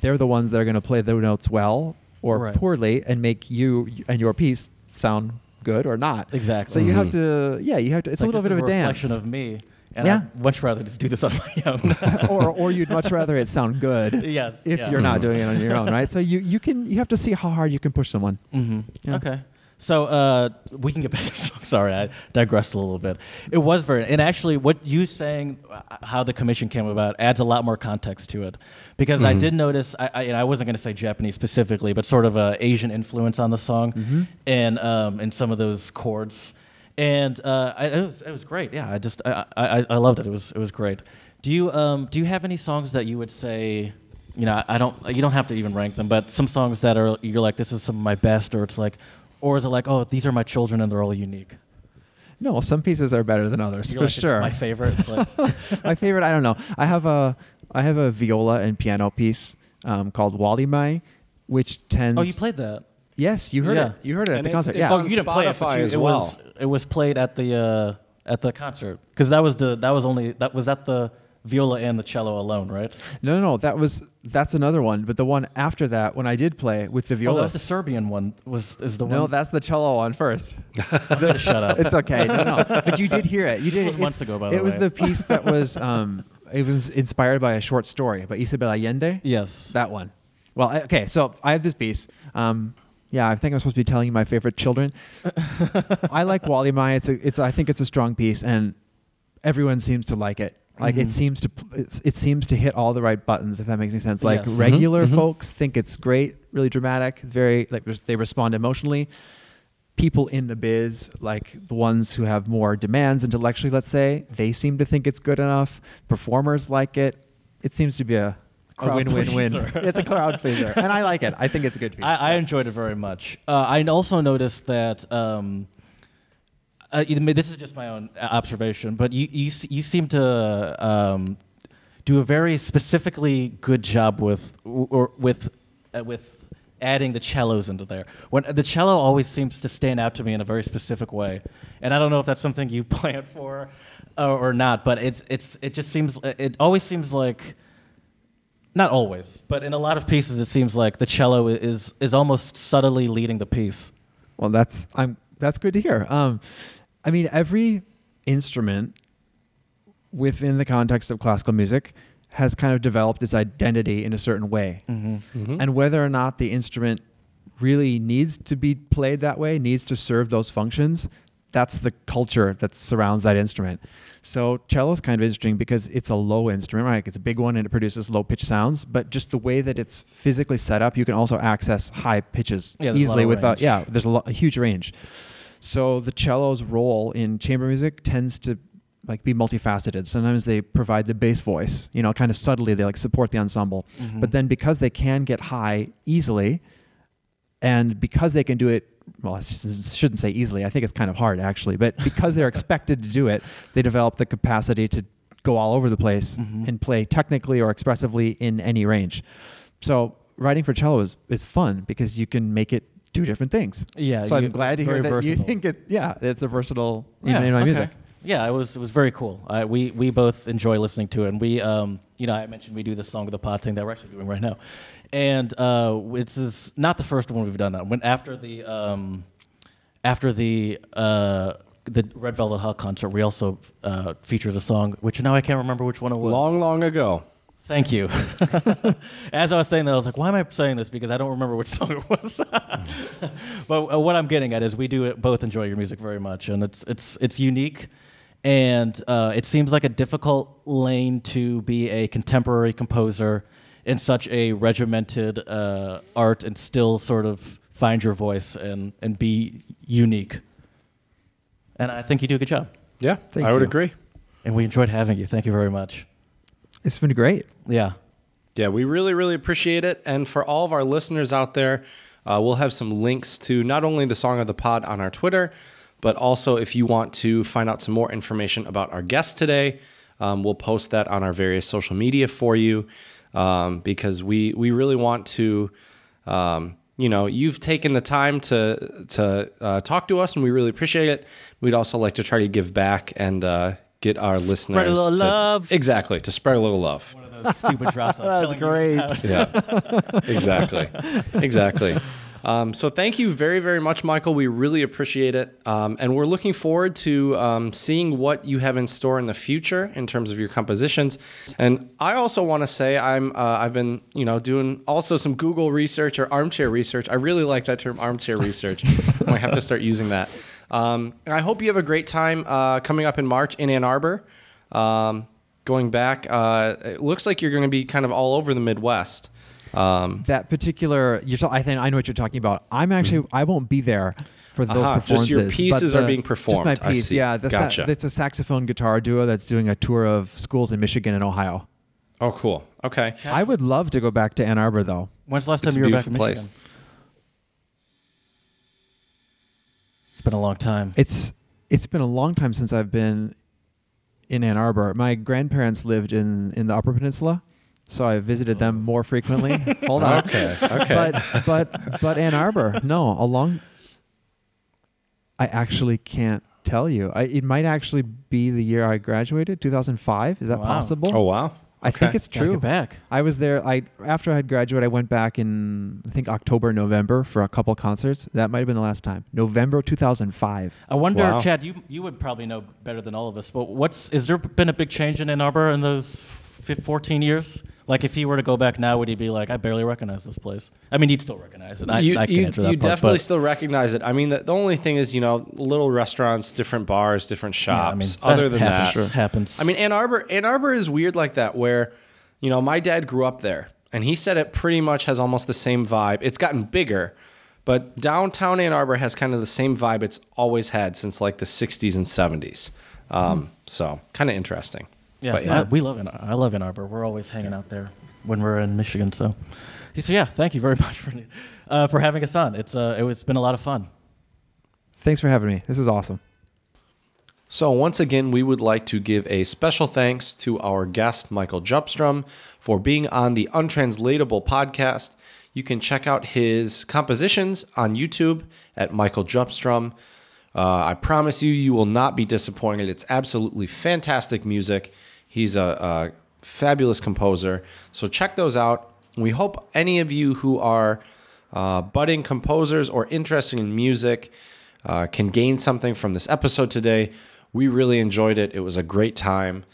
C: they're the ones that are going to play the notes well or
B: Right.
C: poorly and make you and your piece sound good or not.
B: Exactly.
C: So you have
A: Mhm.
C: to, yeah, you have to. It's, a
B: like,
C: little bit of
B: is
C: a dance.
B: reflection of me, and
C: Yeah.
B: I'd much rather just do this on my own.
C: or or you'd much rather it sound good.
B: Yes,
C: If
B: yeah.
C: you're not
A: Mhm.
C: doing it on your own, right? So you you can you have to see how hard you can push someone.
B: hmm
C: Yeah.
B: Okay. So uh, we can get back. to the song. Sorry, I digressed a little bit. It was very, and actually, what you saying uh, how the commission came about adds a lot more context to it, because I
A: Mhm.
B: did notice. I, I, I wasn't going to say Japanese specifically, but sort of a Asian influence on the song,
C: Mhm.
B: and um, and some of those chords, and uh, I, it, was, it was great. Yeah, I just I, I, I loved it. It was it was great. Do you um do you have any songs that you would say? You know, I don't. You don't have to even rank them, but some songs that are you're like, this is some of my best, or it's like, or is it like, oh, these are my children and they're all unique?
C: No, some pieces are better than others
B: You're
C: for
B: like, this is
C: sure.
B: my favorite. It's like,
C: my favorite, I don't know. I have a I have a viola and piano piece um, called Walimai, which tends.
B: oh, you played that.
C: Yes, you heard
B: Yeah.
C: it. You heard it at
A: And
C: the
A: it's-
C: concert.
A: it's
C: yeah.
A: on
B: you didn't play it, but you-
A: as
B: it
A: well.
B: Was, it was played at the uh, at the concert because that was the that was only that was that the viola and the cello alone, right?
C: no, no, no. That was that's another one. But the one after that, when I did play with the
B: Oh,
C: viola.
B: that's the Serbian one. Was is the one?
C: no, that's the cello one first.
B: shut up.
C: it's okay. No, no. But you did hear it. You did.
B: It was
C: it's-
B: months ago, by the way.
C: It was the piece that was. Um, it was inspired by a short story by Isabel Allende.
B: yes.
C: That one. Well, okay. So I have this piece. Um, yeah, I think I'm supposed to be telling you my favorite children. I like Walimai. It's a, it's. I think it's a strong piece, and everyone seems to like it. Like it
B: Mhm.
C: seems to, it seems to hit all the right buttons. If that makes any sense. Like
B: Yes. Mhm,
C: regular
A: mhm.
C: folks think it's great, really dramatic, very like they respond emotionally. People in the biz, like the ones who have more demands intellectually, let's say, they seem to think it's good enough. Performers like it. It seems to be a, a win-win-win. it's a crowd pleaser, and I like it. I think it's a good piece.
B: I, I enjoyed it very much. Uh, I also noticed that. Um, uh, this is just my own uh, observation, but you you you seem to um, do a very specifically good job with or with uh, with adding the cellos into there. When the cello always seems to stand out to me in a very specific way, and I don't know if that's something you plan for uh, or not, but it's it's it just seems it always seems like not always, but in a lot of pieces, it seems like the cello is is almost subtly leading the piece.
C: Well, that's I'm that's good to hear. Um, I mean, every instrument within the context of classical music has kind of developed its identity in a certain way.
A: Mm-hmm.
C: And whether or not the instrument really needs to be played that way, needs to serve those functions, that's the culture that surrounds that instrument. So cello is kind of interesting because it's a low instrument, right? It's a big one and it produces low pitch sounds, but just the way that it's physically set up, you can also access high pitches
B: Yeah,
C: easily without
B: range.
C: yeah, there's a, lo- a huge range. So the cello's role in chamber music tends to like be multifaceted. Sometimes they provide the bass voice, you know, kind of subtly they like support the ensemble.
B: Mm-hmm.
C: But then because they can get high easily and because they can do it well, I shouldn't say easily. I think it's kind of hard actually, but because they're expected to do it, they develop the capacity to go all over the place
B: Mhm.
C: and play technically or expressively in any range. So writing for cello is, is fun because you can make it do different things.
B: Yeah,
C: So I'm glad to hear
B: very
C: that you think it. Yeah, it's a versatile even
B: Yeah,
C: in my
B: okay.
C: music.
B: Yeah, it was it was very cool. I, we we both enjoy listening to it, and we um you know I mentioned we do this song of the pod thing that we're actually doing right now, and uh this is not the first one we've done. That when after the um after the uh the Red Velvet Hot concert, we also uh featured a song which now I can't remember which one it was.
A: Long, long ago.
B: Thank you. As I was saying that, I was like, why am I saying this? Because I don't remember which song it was. but uh, what I'm getting at is we do both enjoy your music very much, and it's it's it's unique, and uh, it seems like a difficult lane to be a contemporary composer in such a regimented uh, art and still sort of find your voice and and be unique. And I think you do a good job.
A: Yeah,
C: Thank
A: I would
C: you.
A: agree.
B: And we enjoyed having you. Thank you very much.
C: It's been great.
B: Yeah.
A: Yeah, we really, really appreciate it. And for all of our listeners out there, uh, we'll have some links to not only the song of the pod on our Twitter, but also if you want to find out some more information about our guest today, um, we'll post that on our various social media for you um, because we we really want to. Um, you know, you've taken the time to to uh, talk to us, and we really appreciate it. We'd also like to try to give back and uh, get our listeners
B: a little
A: to-
B: love.
A: exactly to spread a little love.
B: One of those stupid drops. I
C: That was great.
A: Yeah, exactly, exactly. Um, so thank you very, very much, Michael. We really appreciate it, um, and we're looking forward to um, seeing what you have in store in the future in terms of your compositions. And I also want to say I'm uh, I've been you know doing also some Google research or armchair research. I really like that term, armchair research. I might have to start using that. Um, and I hope you have a great time uh, coming up in March in Ann Arbor. Um, going back, uh, it looks like you're going to be kind of all over the Midwest. Um,
C: That particular, you're ta- I think I know what you're talking about. I'm actually, I won't be there for those
A: Aha,
C: performances.
A: just your
C: but
A: pieces are
C: the-
A: being
C: Just my piece, yeah. The sa-
A: Gotcha.
C: it's a saxophone guitar duo that's doing a tour of schools in Michigan and Ohio.
A: oh, cool. Okay.
C: I would love to go back to Ann Arbor though.
B: When's the last time
A: a
B: you were back in
A: beautiful
B: Michigan?
A: place.
B: It's been a long time.
C: It's it's been a long time since I've been in Ann Arbor. My grandparents lived in in the Upper Peninsula, so I visited them more frequently. Hold on.
A: Okay. Okay.
C: But but but Ann Arbor, no, a long. I actually can't tell you. I, it might actually be the year I graduated, 2005. Is that
B: Wow.
C: possible?
A: oh wow.
C: I think
A: it's
C: it's
B: Gotta
C: true.
B: get back.
C: I was there. I after I had graduated, I went back in I think October, November for a couple concerts. That might have been the last time. November 2005.
B: I wonder,
A: Wow.
B: Chad. You you would probably know better than all of us. But what's is there been a big change in Ann Arbor in those fif- 14 years? Like, if he were to go back now, would he be like, I barely recognize this place? I mean, he'd still recognize it. I,
A: you
B: I can
A: you,
B: answer that
A: you
B: part,
A: definitely
B: but-
A: still recognize it. I mean, the, the only thing is, you know, little restaurants, different bars, different
B: Yeah,
A: shops.
B: I mean,
A: Other than
B: happens,
A: that,
B: happens.
A: I mean, Ann Arbor, Ann Arbor is weird like that, where, you know, my dad grew up there, and he said it pretty much has almost the same vibe. It's gotten bigger, but downtown Ann Arbor has kind of the same vibe it's always had since like the '60s and '70s. Um, So, kind of interesting.
B: Yeah,
A: But
B: I, we love Ann Arbor. I love Ann Arbor. We're always hanging out there when we're in Michigan. So, so yeah, thank you very much for uh, for having us on. It's uh, it, it's been a lot of fun.
C: Thanks for having me. This is awesome.
A: So, once again, we would like to give a special thanks to our guest, Michael Djupstrom, for being on the Untranslatable podcast. You can check out his compositions on YouTube at Michael Djupstrom. Uh, I promise you, you will not be disappointed. It's absolutely fantastic music. He's a, a fabulous composer. So, check those out. We hope any of you who are uh, budding composers or interested in music uh, can gain something from this episode today. We really enjoyed it. It was a great time.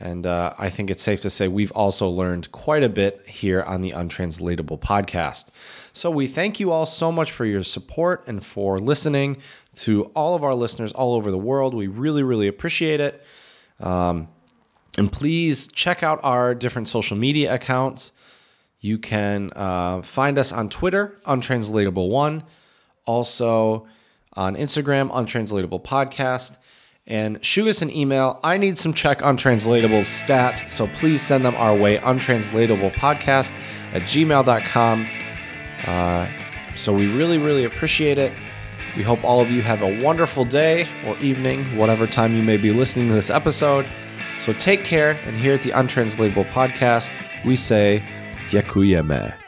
A: And uh, I think it's safe to say we've also learned quite a bit here on the Untranslatable podcast. So we thank you all so much for your support and for listening to all of our listeners all over the world. We really, really appreciate it. Um, and please check out our different social media accounts. You can uh, find us on Twitter, Untranslatable1, also on Instagram, Untranslatable Podcast, and shoot us an email. I need some check untranslatable stat, so please send them our way, untranslatablepodcast at gmail.com. Uh, so we really, really appreciate it. We hope all of you have a wonderful day or evening, whatever time you may be listening to this episode. So take care, and here at the Untranslatable Podcast, we say, Yakuyeme.